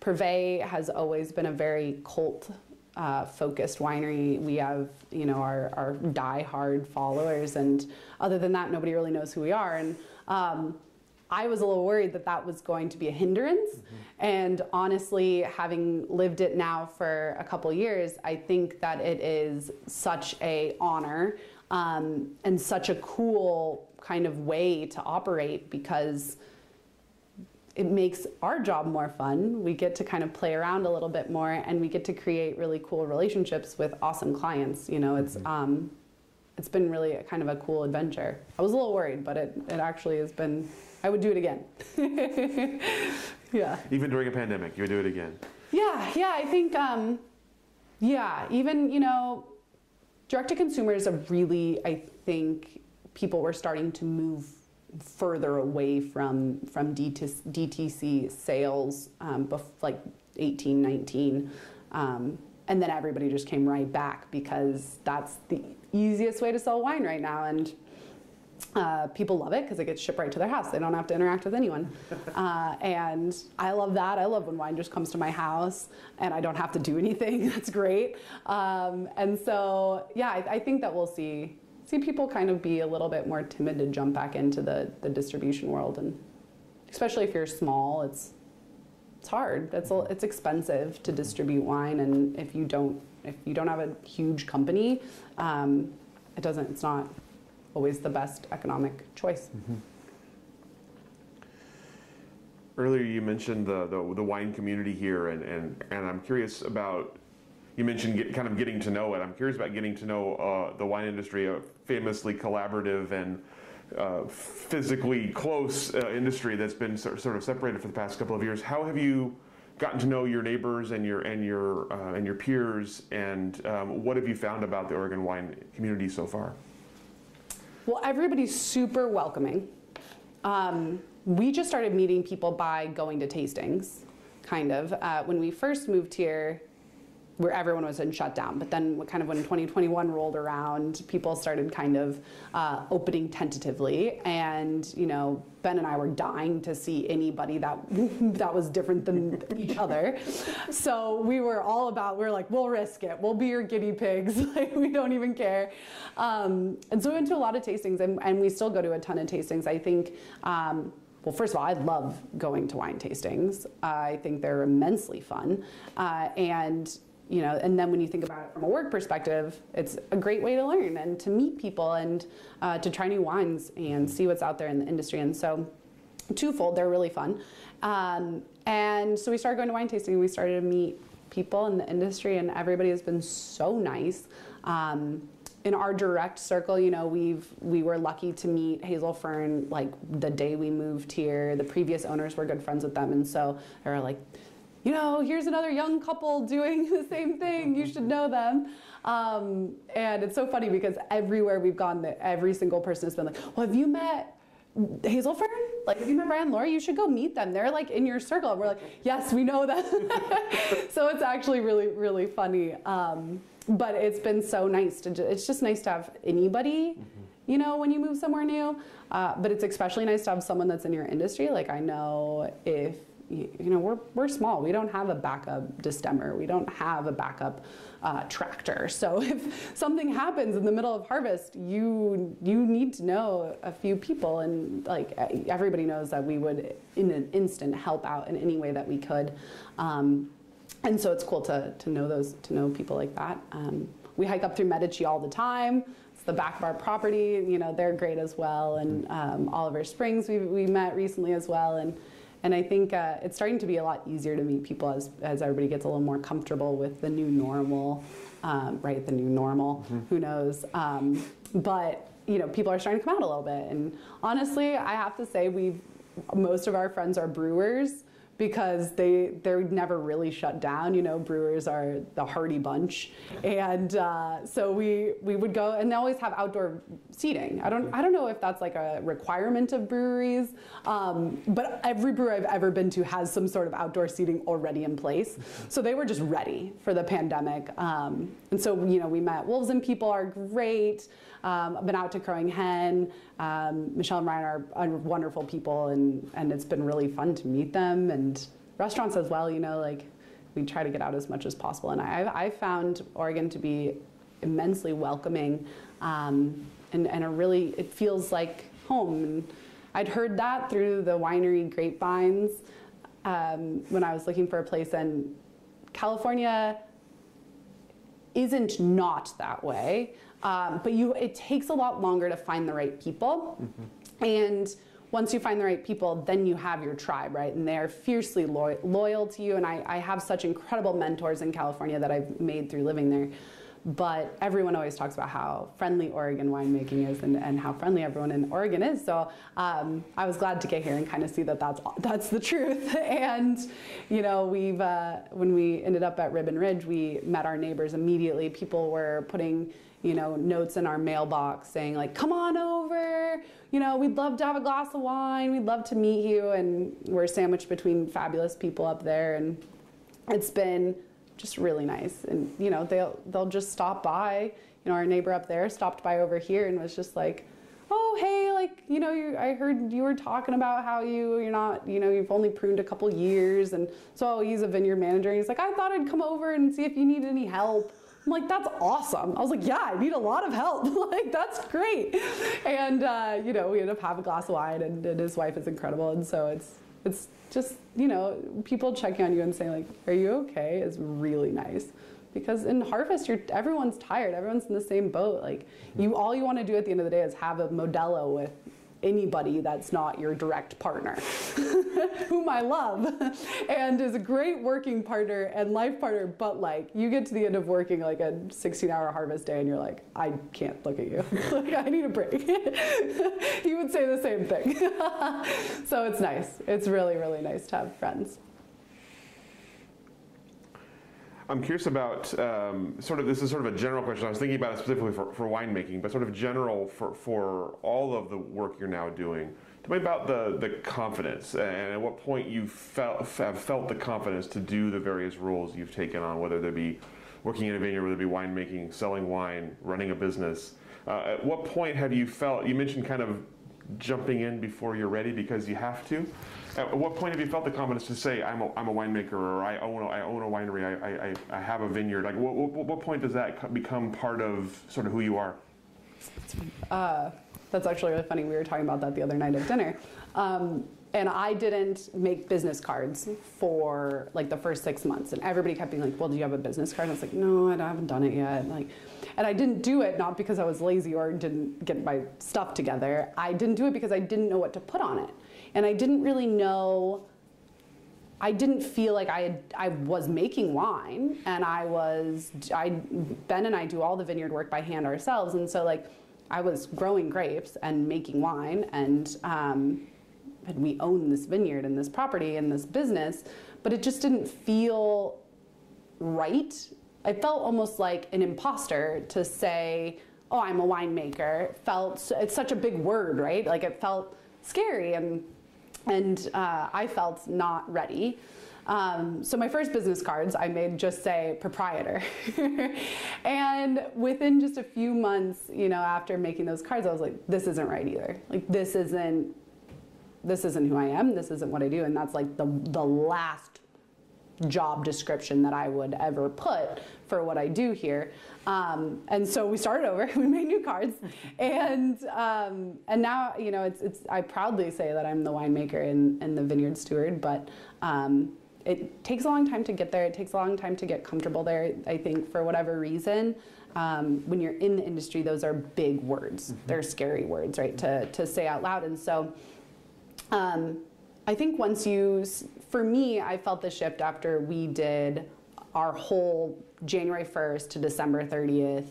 Privé has always been a very cult uh, focused winery. We have, you know, our, our die-hard followers, and other than that, nobody really knows who we are. And um, I was a little worried that that was going to be a hindrance. Mm-hmm. And honestly, having lived it now for a couple years, I think that it is such a honor um, and such a cool kind of way to operate because it makes our job more fun. We get to kind of play around a little bit more, and we get to create really cool relationships with awesome clients. You know, it's mm-hmm. um, it's been really a kind of a cool adventure. I was a little worried, but it, it actually has been. I would do it again. yeah. Even during a pandemic, you would do it again. Yeah, yeah. I think. Um, yeah, even you know, direct to consumer is a really. I think people were starting to move further away from from DTC sales, um, bef- like 18, 19. Um, and then everybody just came right back because that's the easiest way to sell wine right now. And uh, people love it because it gets shipped right to their house. They don't have to interact with anyone. Uh, and I love that. I love when wine just comes to my house and I don't have to do anything. That's great. Um, and so, yeah, I, I think that we'll see see people kind of be a little bit more timid to jump back into the, the distribution world and especially if you're small it's it's hard it's a, it's expensive to distribute wine and if you don't if you don't have a huge company um, it doesn't it's not always the best economic choice mm-hmm. earlier you mentioned the, the, the wine community here and, and, and i'm curious about you mentioned get, kind of getting to know it. I'm curious about getting to know uh, the wine industry, a famously collaborative and uh, physically close uh, industry that's been sort of separated for the past couple of years. How have you gotten to know your neighbors and your and your uh, and your peers, and um, what have you found about the Oregon wine community so far? Well, everybody's super welcoming. Um, we just started meeting people by going to tastings, kind of. Uh, when we first moved here, where everyone was in shutdown. But then, kind of when 2021 rolled around, people started kind of uh, opening tentatively, and you know, Ben and I were dying to see anybody that that was different than each other. So we were all about we are like, we'll risk it. We'll be your guinea pigs. like we don't even care. Um, and so we went to a lot of tastings, and, and we still go to a ton of tastings. I think. Um, well, first of all, I love going to wine tastings. I think they're immensely fun. Uh, and you know, and then when you think about it from a work perspective, it's a great way to learn and to meet people and uh, to try new wines and see what's out there in the industry. And so, twofold, they're really fun. Um, and so we started going to wine tasting. We started to meet people in the industry, and everybody has been so nice. Um, in our direct circle, you know, we've we were lucky to meet Hazelfern like the day we moved here. The previous owners were good friends with them, and so they were like, you know, here's another young couple doing the same thing. You should know them. Um, and it's so funny because everywhere we've gone, every single person has been like, well, have you met Hazelfern? Like, have you met Brian Laura? You should go meet them. They're like in your circle. And we're like, yes, we know them. so it's actually really, really funny. Um, but it's been so nice to, it's just nice to have anybody, mm-hmm. you know, when you move somewhere new. Uh, but it's especially nice to have someone that's in your industry. Like, I know if you know, we're, we're small. We don't have a backup destemmer. We don't have a backup uh, tractor. So if something happens in the middle of harvest, you you need to know a few people, and like everybody knows that we would in an instant help out in any way that we could. Um, and so it's cool to, to know those to know people like that. Um, we hike up through Medici all the time. It's the back of our property. You know they're great as well. And um, Oliver Springs we we met recently as well. And and I think uh, it's starting to be a lot easier to meet people as as everybody gets a little more comfortable with the new normal. Um, right, the new normal. Mm-hmm. Who knows? Um, but you know, people are starting to come out a little bit. And honestly, I have to say, we've most of our friends are brewers because they they're never really shut down. You know, brewers are the hardy bunch, and uh, so we we would go and they always have outdoor seating. I don't I don't know if that's like a requirement of breweries, um, but every brewery I've ever been to has some sort of outdoor seating already in place. So they were just ready for the pandemic, um, and so you know we met Wolves and People are great. Um, I've been out to Crowing Hen. Um, Michelle and Ryan are, are, wonderful people, and, and it's been really fun to meet them. And restaurants as well, you know, like we try to get out as much as possible. And I, I found Oregon to be immensely welcoming um, and, and a really, it feels like home. And I'd heard that through the winery grapevines um, when I was looking for a place, and California isn't not that way. Um, but you, it takes a lot longer to find the right people. Mm-hmm. And once you find the right people, then you have your tribe, right? And they're fiercely lo- loyal to you. And I, I have such incredible mentors in California that I've made through living there but everyone always talks about how friendly Oregon winemaking is and, and how friendly everyone in Oregon is. So um, I was glad to get here and kind of see that that's that's the truth. and you know, we've uh, when we ended up at Ribbon Ridge, we met our neighbors immediately. People were putting you know notes in our mailbox saying like, "Come on over." You know, we'd love to have a glass of wine. We'd love to meet you. And we're sandwiched between fabulous people up there, and it's been just really nice. And you know, they'll they'll just stop by. You know, our neighbor up there stopped by over here and was just like, "Oh, hey, like you know, you, I heard you were talking about how you you're not, you know, you've only pruned a couple years." And so he's a vineyard manager. And he's like, "I thought I'd come over and see if you need any help." I'm like, that's awesome. I was like, yeah, I need a lot of help. like, that's great. And, uh, you know, we end up having a glass of wine, and, and his wife is incredible. And so it's, it's just you know people checking on you and saying like are you okay is really nice because in harvest you're everyone's tired everyone's in the same boat like you all you want to do at the end of the day is have a modelo with anybody that's not your direct partner, whom I love and is a great working partner and life partner. But like, you get to the end of working like a 16 hour harvest day and you're like, I can't look at you. like, I need a break. he would say the same thing. so it's nice. It's really, really nice to have friends. I'm curious about um, sort of this is sort of a general question. I was thinking about it specifically for, for winemaking, but sort of general for, for all of the work you're now doing. Tell me about the, the confidence and at what point you felt have felt the confidence to do the various roles you've taken on, whether they be working in a vineyard, whether it be winemaking, selling wine, running a business. Uh, at what point have you felt? You mentioned kind of jumping in before you're ready because you have to. At what point have you felt the confidence to say, I'm a, I'm a winemaker or I own a, I own a winery, I, I, I have a vineyard? Like, what, what, what point does that become part of sort of who you are? Uh, that's actually really funny. We were talking about that the other night at dinner. Um, and I didn't make business cards for like the first six months. And everybody kept being like, well, do you have a business card? And I was like, no, I haven't done it yet. Like, and I didn't do it not because I was lazy or didn't get my stuff together. I didn't do it because I didn't know what to put on it. And I didn't really know I didn't feel like I had, I was making wine and I was I Ben and I do all the vineyard work by hand ourselves and so like I was growing grapes and making wine and um, and we own this vineyard and this property and this business but it just didn't feel right. I felt almost like an imposter to say oh I'm a winemaker. Felt it's such a big word right? Like it felt scary and and uh, I felt not ready. Um, so my first business cards I made just say proprietor. and within just a few months, you know, after making those cards, I was like, this isn't right either. Like this isn't this isn't who I am, this isn't what I do, and that's like the the last job description that I would ever put for what I do here. Um, and so we started over. We made new cards, and um, and now you know it's it's. I proudly say that I'm the winemaker and, and the vineyard steward, but. Um, it takes a long time to get there. It takes a long time to get comfortable there. I think for whatever reason, um, when you're in the industry, those are big words. Mm-hmm. They're scary words, right? To to say out loud. And so, um, I think once you, for me, I felt the shift after we did our whole January 1st to December 30th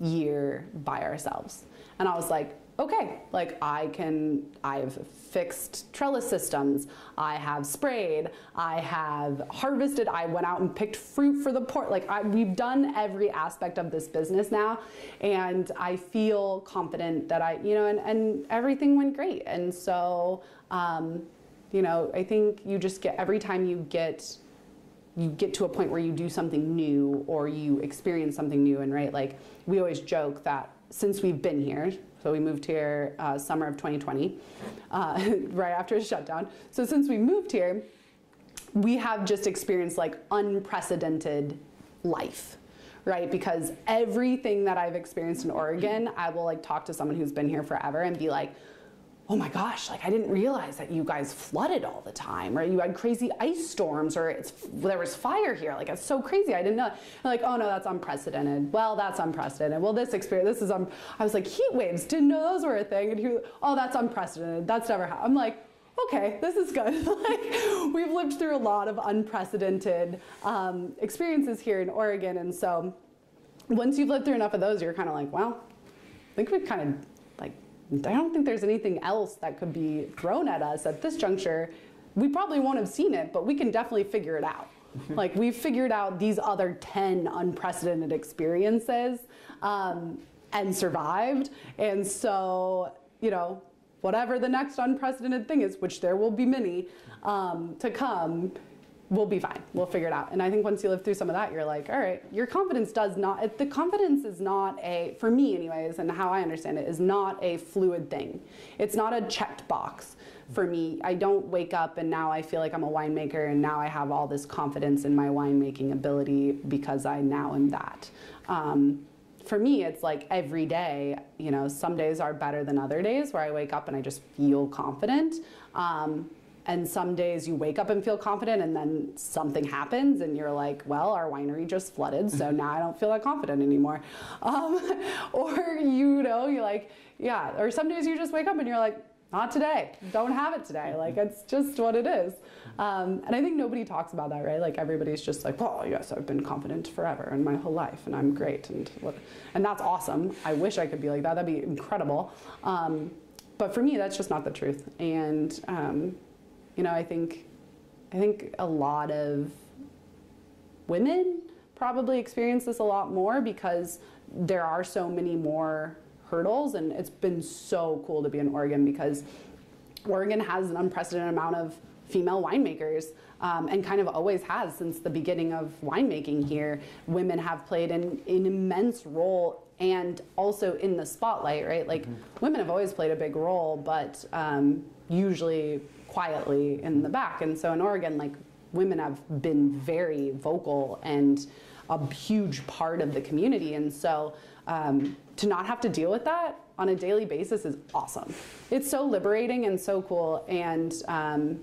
year by ourselves. And I was like, okay, like I can, I've fixed trellis systems, I have sprayed, I have harvested, I went out and picked fruit for the port. Like I, we've done every aspect of this business now, and I feel confident that I, you know, and, and everything went great. And so, um, you know, I think you just get, every time you get, you get to a point where you do something new or you experience something new and right like we always joke that since we've been here so we moved here uh, summer of 2020 uh, right after the shutdown. So since we moved here we have just experienced like unprecedented life right? Because everything that i've experienced in oregon i will like talk to someone who's been here forever and be like oh my gosh, like I didn't realize that you guys flooded all the time, or you had crazy ice storms, or it's there was fire here. Like it's so crazy. I didn't know. like, oh no, that's unprecedented. Well, that's unprecedented. Well, this experience, this is um. I was like, heat waves. Didn't know those were a thing. And he was, oh, that's unprecedented. That's never happened. I'm like. Okay, this is good. like, we've lived through a lot of unprecedented um, experiences here in Oregon, and so once you've lived through enough of those, you're kind of like, well, I think we've kind of I don't think there's anything else that could be thrown at us at this juncture. We probably won't have seen it, but we can definitely figure it out. like we've figured out these other 10 unprecedented experiences um, and survived. And so, you know, whatever the next unprecedented thing is, which there will be many um, to come, we'll be fine. We'll figure it out. And I think once you live through some of that, you're like, all right, your confidence does not, the confidence is not a, for me anyways, and how I understand it, is not a fluid thing. It's not a checked box for me. I don't wake up and now I feel like I'm a winemaker and now I have all this confidence in my winemaking ability because I now am that. Um, for me, it's like every day, you know, some days are better than other days where I wake up and I just feel confident. Um, and some days you wake up and feel confident, and then something happens, and you're like, well, our winery just flooded, so now I don't feel that confident anymore. Um, or, you know, you're like, yeah, or some days you just wake up and you're like, not today, don't have it today. Like, it's just what it is. Um, and I think nobody talks about that, right? Like, everybody's just like, oh, yes, I've been confident forever and my whole life, and I'm great. And, what, and that's awesome. I wish I could be like that, that'd be incredible. Um, but for me, that's just not the truth. And, um, you know, I think I think a lot of women probably experience this a lot more because there are so many more hurdles and it's been so cool to be in Oregon because Oregon has an unprecedented amount of female winemakers um, and kind of always has since the beginning of winemaking here. Women have played an, an immense role and also in the spotlight, right? Like mm-hmm. women have always played a big role, but um, usually quietly in the back. And so in Oregon, like women have been very vocal and a huge part of the community. And so um, to not have to deal with that on a daily basis is awesome. It's so liberating and so cool. And um,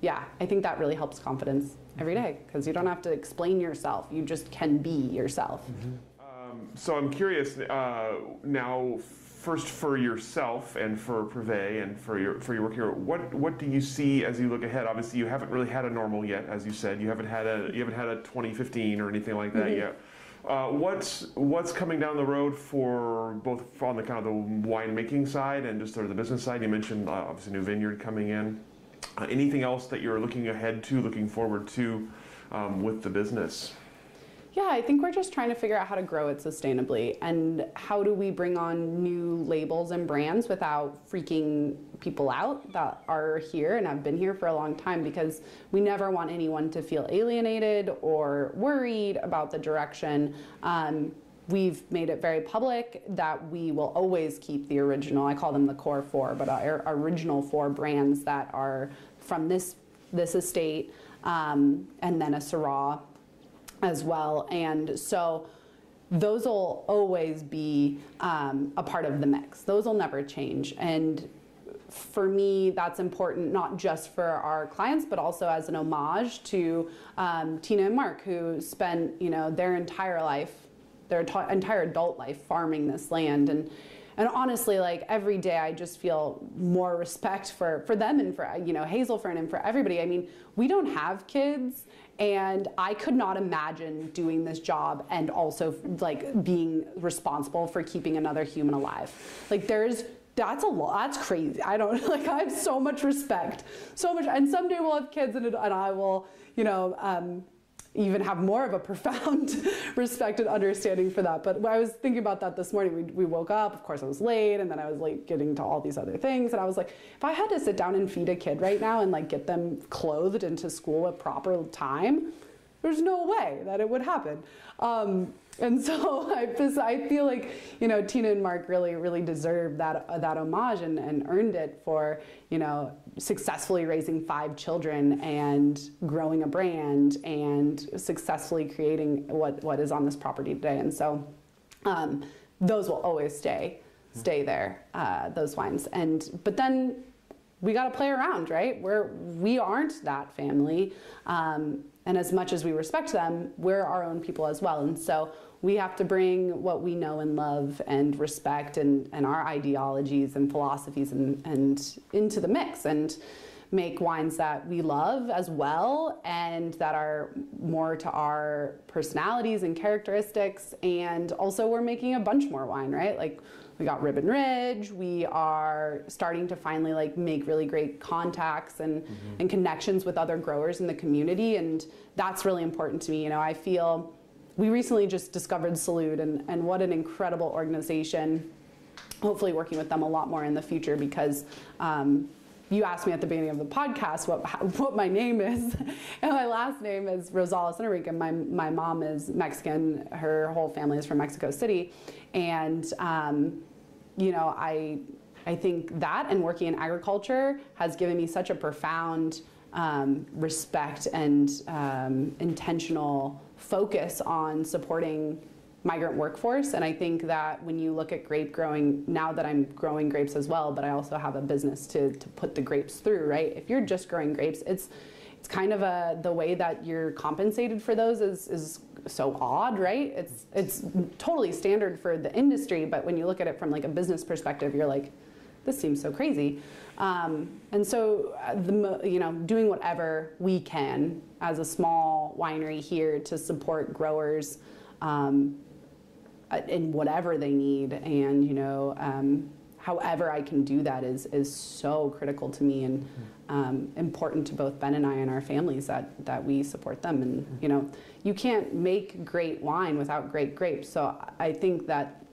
yeah, I think that really helps confidence every day because you don't have to explain yourself. You just can be yourself. Mm-hmm. Um, so I'm curious uh, now first for yourself and for Privé and for your for your work here, what what do you see as you look ahead? Obviously, you haven't really had a normal yet, as you said. You haven't had a you haven't had a 2015 or anything like that mm-hmm. yet. Uh, what's what's coming down the road for both on the kind of the winemaking side and just sort of the business side? You mentioned uh, obviously new vineyard coming in. Uh, anything else that you're looking ahead to, looking forward to um, with the business? Yeah, I think we're just trying to figure out how to grow it sustainably and how do we bring on new labels and brands without freaking people out that are here and have been here for a long time because we never want anyone to feel alienated or worried about the direction. Um, we've made it very public that we will always keep the original. I call them the core four, but our, original four brands that are from this this estate, um, and then a Syrah as well. And so those will always be um, a part of the mix. Those will never change. And for me, that's important not just for our clients, but also as an homage to um, Tina and Mark, who spent you know their entire life, their entire adult life farming this land and and honestly like every day i just feel more respect for for them and for you know hazelfern and for everybody i mean we don't have kids and i could not imagine doing this job and also like being responsible for keeping another human alive. Like there's that's a lot that's crazy. I don't like i have so much respect. So much and someday we'll have kids and, and i will you know um, even have more of a profound respect and understanding for that. But I was thinking about that this morning. We, we woke up, of course, I was late, and then I was late getting to all these other things. And I was like, if I had to sit down and feed a kid right now and like get them clothed into school at proper time, there's no way that it would happen. Um, and so I, I feel like you know Tina and Mark really really deserve that uh, that homage and, and earned it for you know successfully raising five children and growing a brand and successfully creating what what is on this property today. And so um, those will always stay stay there uh, those wines. And but then we got to play around right? We're we aren't that family. Um, and as much as we respect them we're our own people as well. And so we have to bring what we know and love and respect and, and our ideologies and philosophies and, and into the mix and make wines that we love as well and that are more to our personalities and characteristics. And also we're making a bunch more wine right? Like we got ribbon ridge. We are starting to finally like make really great contacts and mm-hmm. and connections with other growers in the community. And that's really important to me. You know i feel we recently just discovered Salud, and, and what an incredible organization. Hopefully, working with them a lot more in the future because um, you asked me at the beginning of the podcast what what my name is, and my last name is Rosales Enrique. My my mom is Mexican. Her whole family is from Mexico City, and um, you know I I think that and working in agriculture has given me such a profound um, respect and um, intentional focus on supporting migrant workforce. And I think that when you look at grape growing, now that I'm growing grapes as well, but I also have a business to, to put the grapes through, right? If you're just growing grapes, it's it's kind of a the way that you're compensated for those is is so odd, right? It's it's totally standard for the industry, but when you look at it from like a business perspective, you're like, this seems so crazy. Um, and so, uh, the, you know, doing whatever we can as a small winery here to support growers um, uh, in whatever they need, and you know, um, however I can do that is is so critical to me and um, important to both Ben and I and our families that that we support them. And you know, you can't make great wine without great grapes. So I think that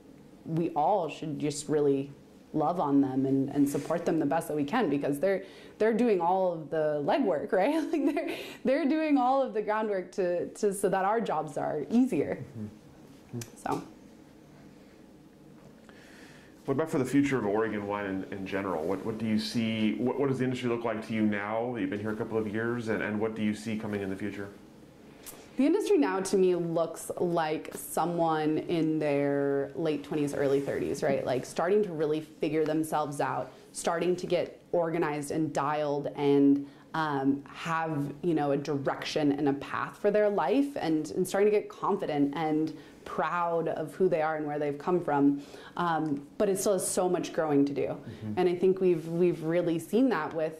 we all should just really love on them and, and support them the best that we can because they're they're doing all of the legwork, right? like they're they're doing all of the groundwork to, to so that our jobs are easier. Mm-hmm. So. What about for the future of Oregon wine in, in general? What, what do you see? What, what does the industry look like to you now? You've been here a couple of years, and, and what do you see coming in the future? The industry now to me looks like someone in their late 20s, early 30s, right? Like starting to really figure themselves out, starting to get organized and dialed and um, have you know a direction and a path for their life and, and starting to get confident and proud of who they are and where they've come from. Um, but it still has so much growing to do. Mm-hmm. And I think we've we've really seen that with,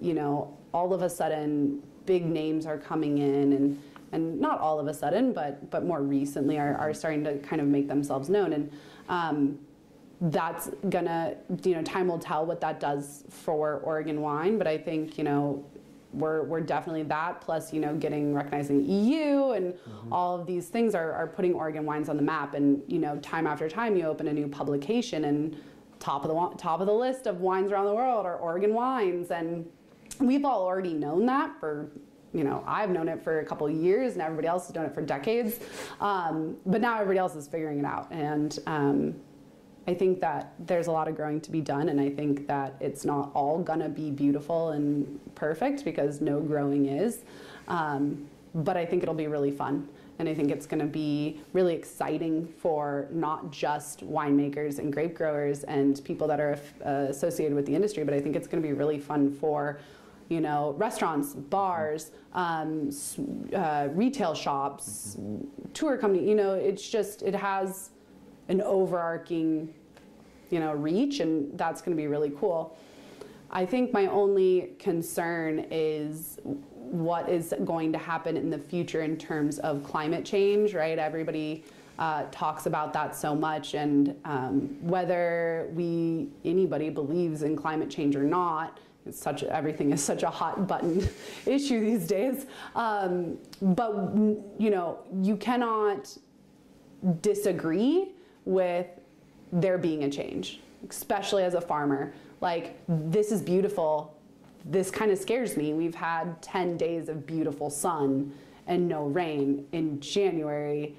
you know, all of a sudden big names are coming in and and not all of a sudden, but but more recently are, are starting to kind of make themselves known. And um, that's gonna, you know, time will tell what that does for Oregon wine. But I think, you know, we're, we're definitely that plus you know getting recognized in the EU and mm-hmm. all of these things are, are putting Oregon wines on the map and you know time after time you open a new publication and top of the top of the list of wines around the world are Oregon wines and we've all already known that for you know, I've known it for a couple years and everybody else has known it for decades. Um, but now everybody else is figuring it out. And um, I think that there's a lot of growing to be done. And I think that it's not all gonna be beautiful and perfect because no growing is. Um, but I think it'll be really fun. And I think it's going to be really exciting for not just winemakers and grape growers and people that are uh, associated with the industry, but I think it's going to be really fun for you know, restaurants, bars, um, uh, retail shops, tour company. You know, it's just it has an overarching, you know, reach, and that's going to be really cool. I think my only concern is what is going to happen in the future in terms of climate change, right? Everybody uh, talks about that so much, and um, whether we anybody believes in climate change or not, such everything is such a hot button issue these days. Um, but you know, you cannot disagree with there being a change, especially as a farmer. Like this is beautiful this kind of scares me. We've had 10 days of beautiful sun and no rain in January.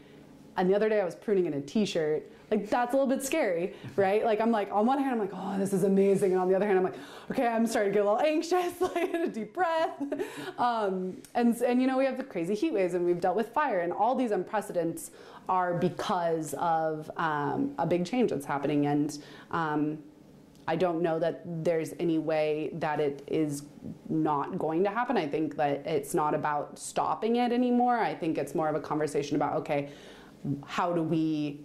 And the other day I was pruning in a t-shirt. Like that's a little bit scary, right? Like I'm like, on one hand I'm like, oh, this is amazing. And on the other hand I'm like, okay, I'm starting to get a little anxious, like a deep breath. Um, and, and you know, we have the crazy heat waves and we've dealt with fire and all these unprecedents are because of um, a big change that's happening. And um, I don't know that there's any way that it is not going to happen. I think that it's not about stopping it anymore. I think it's more of a conversation about okay, how do we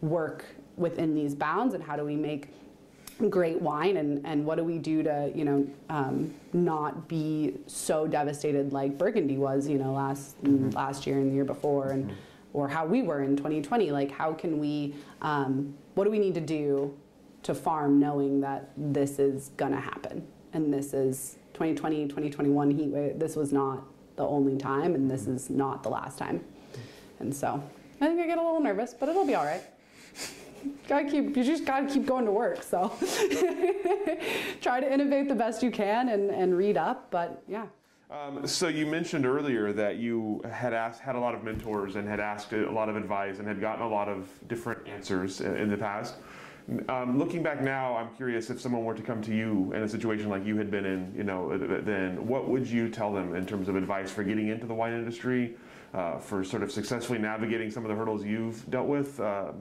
work within these bounds and how do we make great wine and, and what do we do to you know um, not be so devastated like Burgundy was you know last mm-hmm. last year and the year before and mm-hmm. or how we were in 2020 like how can we um, what do we need to do to farm knowing that this is going to happen and this is 2020 2021 heat wave this was not the only time and this is not the last time and so i think i get a little nervous but it'll be all right. Gotta keep you just gotta keep going to work so. Try to innovate the best you can and, and read up but yeah. Um, so you mentioned earlier that you had asked, had a lot of mentors and had asked a lot of advice and had gotten a lot of different answers in, the past. Um, looking back now, I'm curious if someone were to come to you in a situation like you had been in, you know, then what would you tell them in terms of advice for getting into the wine industry, for sort of successfully navigating some of the hurdles you've dealt with, uh,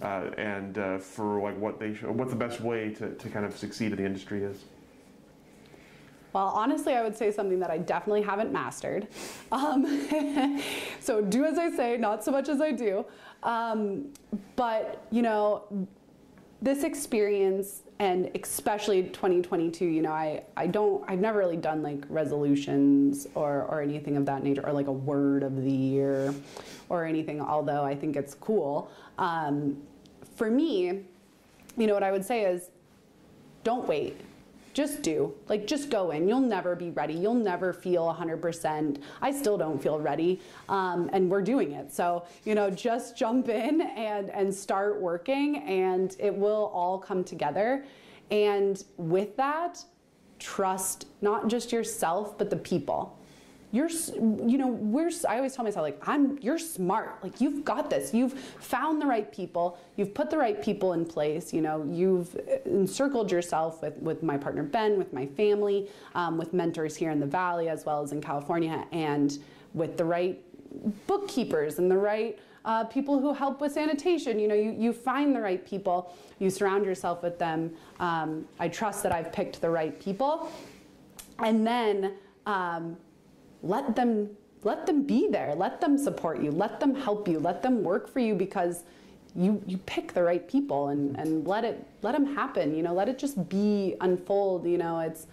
uh, and uh, for like what they should, what the best way to, to kind of succeed in the industry is? Well, honestly, I would say something that I definitely haven't mastered. Um, so do as I say, not so much as I do. Um, but, you know, this experience and especially 2022 you know i i don't i've never really done like resolutions or or anything of that nature or like a word of the year or anything although i think it's cool. Um, for me you know what i would say is don't wait just do. Like, just go in. You'll never be ready. You'll never feel 100%. I still don't feel ready, um, and we're doing it. So, you know, just jump in and, and start working, and it will all come together. And with that, trust not just yourself, but the people you're you know we're i always tell myself like i'm you're smart. Like you've got this. You've found the right people. You've put the right people in place. You know you've encircled yourself with with my partner ben with my family um, with mentors here in the valley as well as in california and with the right bookkeepers and the right uh, people who help with sanitation. You know you, you find the right people. You surround yourself with them. Um, i trust that i've picked the right people. And then um, let them let them be there. Let them support you. Let them help you. Let them work for you because you you pick the right people and and let it let them happen you know let it just be unfold you know. It's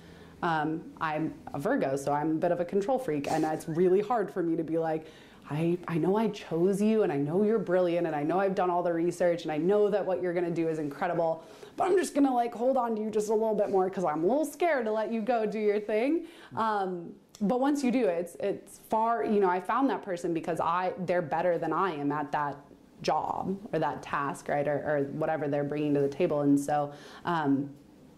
um, I'm a Virgo, so I'm a bit of a control freak, and it's really hard for me to be like, I, I know I chose you, and I know you're brilliant, and I know I've done all the research, and I know that what you're gonna do is incredible, but I'm just gonna like hold on to you just a little bit more because I'm a little scared to let you go do your thing. Um, but once you do it, it's it's far. You know, I found that person because I they're better than I am at that job or that task, right, or, or whatever they're bringing to the table, and so um,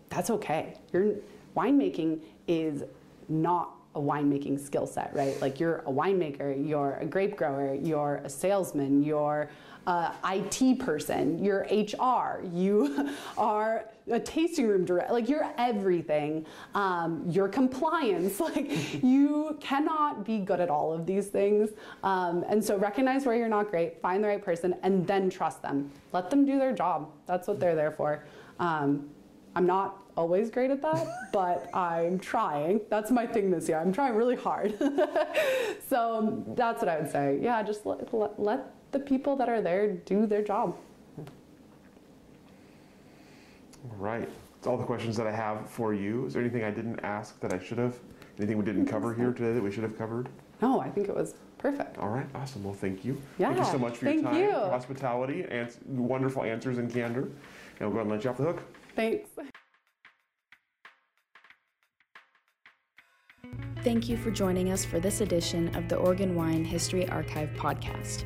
that's okay. Your winemaking is not a winemaking skill set, right? Like you're a winemaker, you're a grape grower, you're a salesman, you're uh, IT person, you're HR, you are a tasting room director, like you're everything. Um, you're compliance, like you cannot be good at all of these things. Um, and so recognize where you're not great, find the right person, and then trust them. Let them do their job. That's what they're there for. Um, I'm not always great at that, but I'm trying. That's my thing this year. I'm trying really hard. so that's what I would say. Yeah, just let, let, let the people that are there do their job. All right. That's all the questions that I have for you. Is there anything I didn't ask that I should have? Anything we didn't cover here today that we should have covered? No, I think it was perfect. All right, awesome. Well, thank you. Yeah, thank you so much for your time, you. your hospitality, and wonderful answers and candor. And we'll go ahead and let you off the hook. Thanks. Thank you for joining us for this edition of the Oregon Wine History Archive podcast.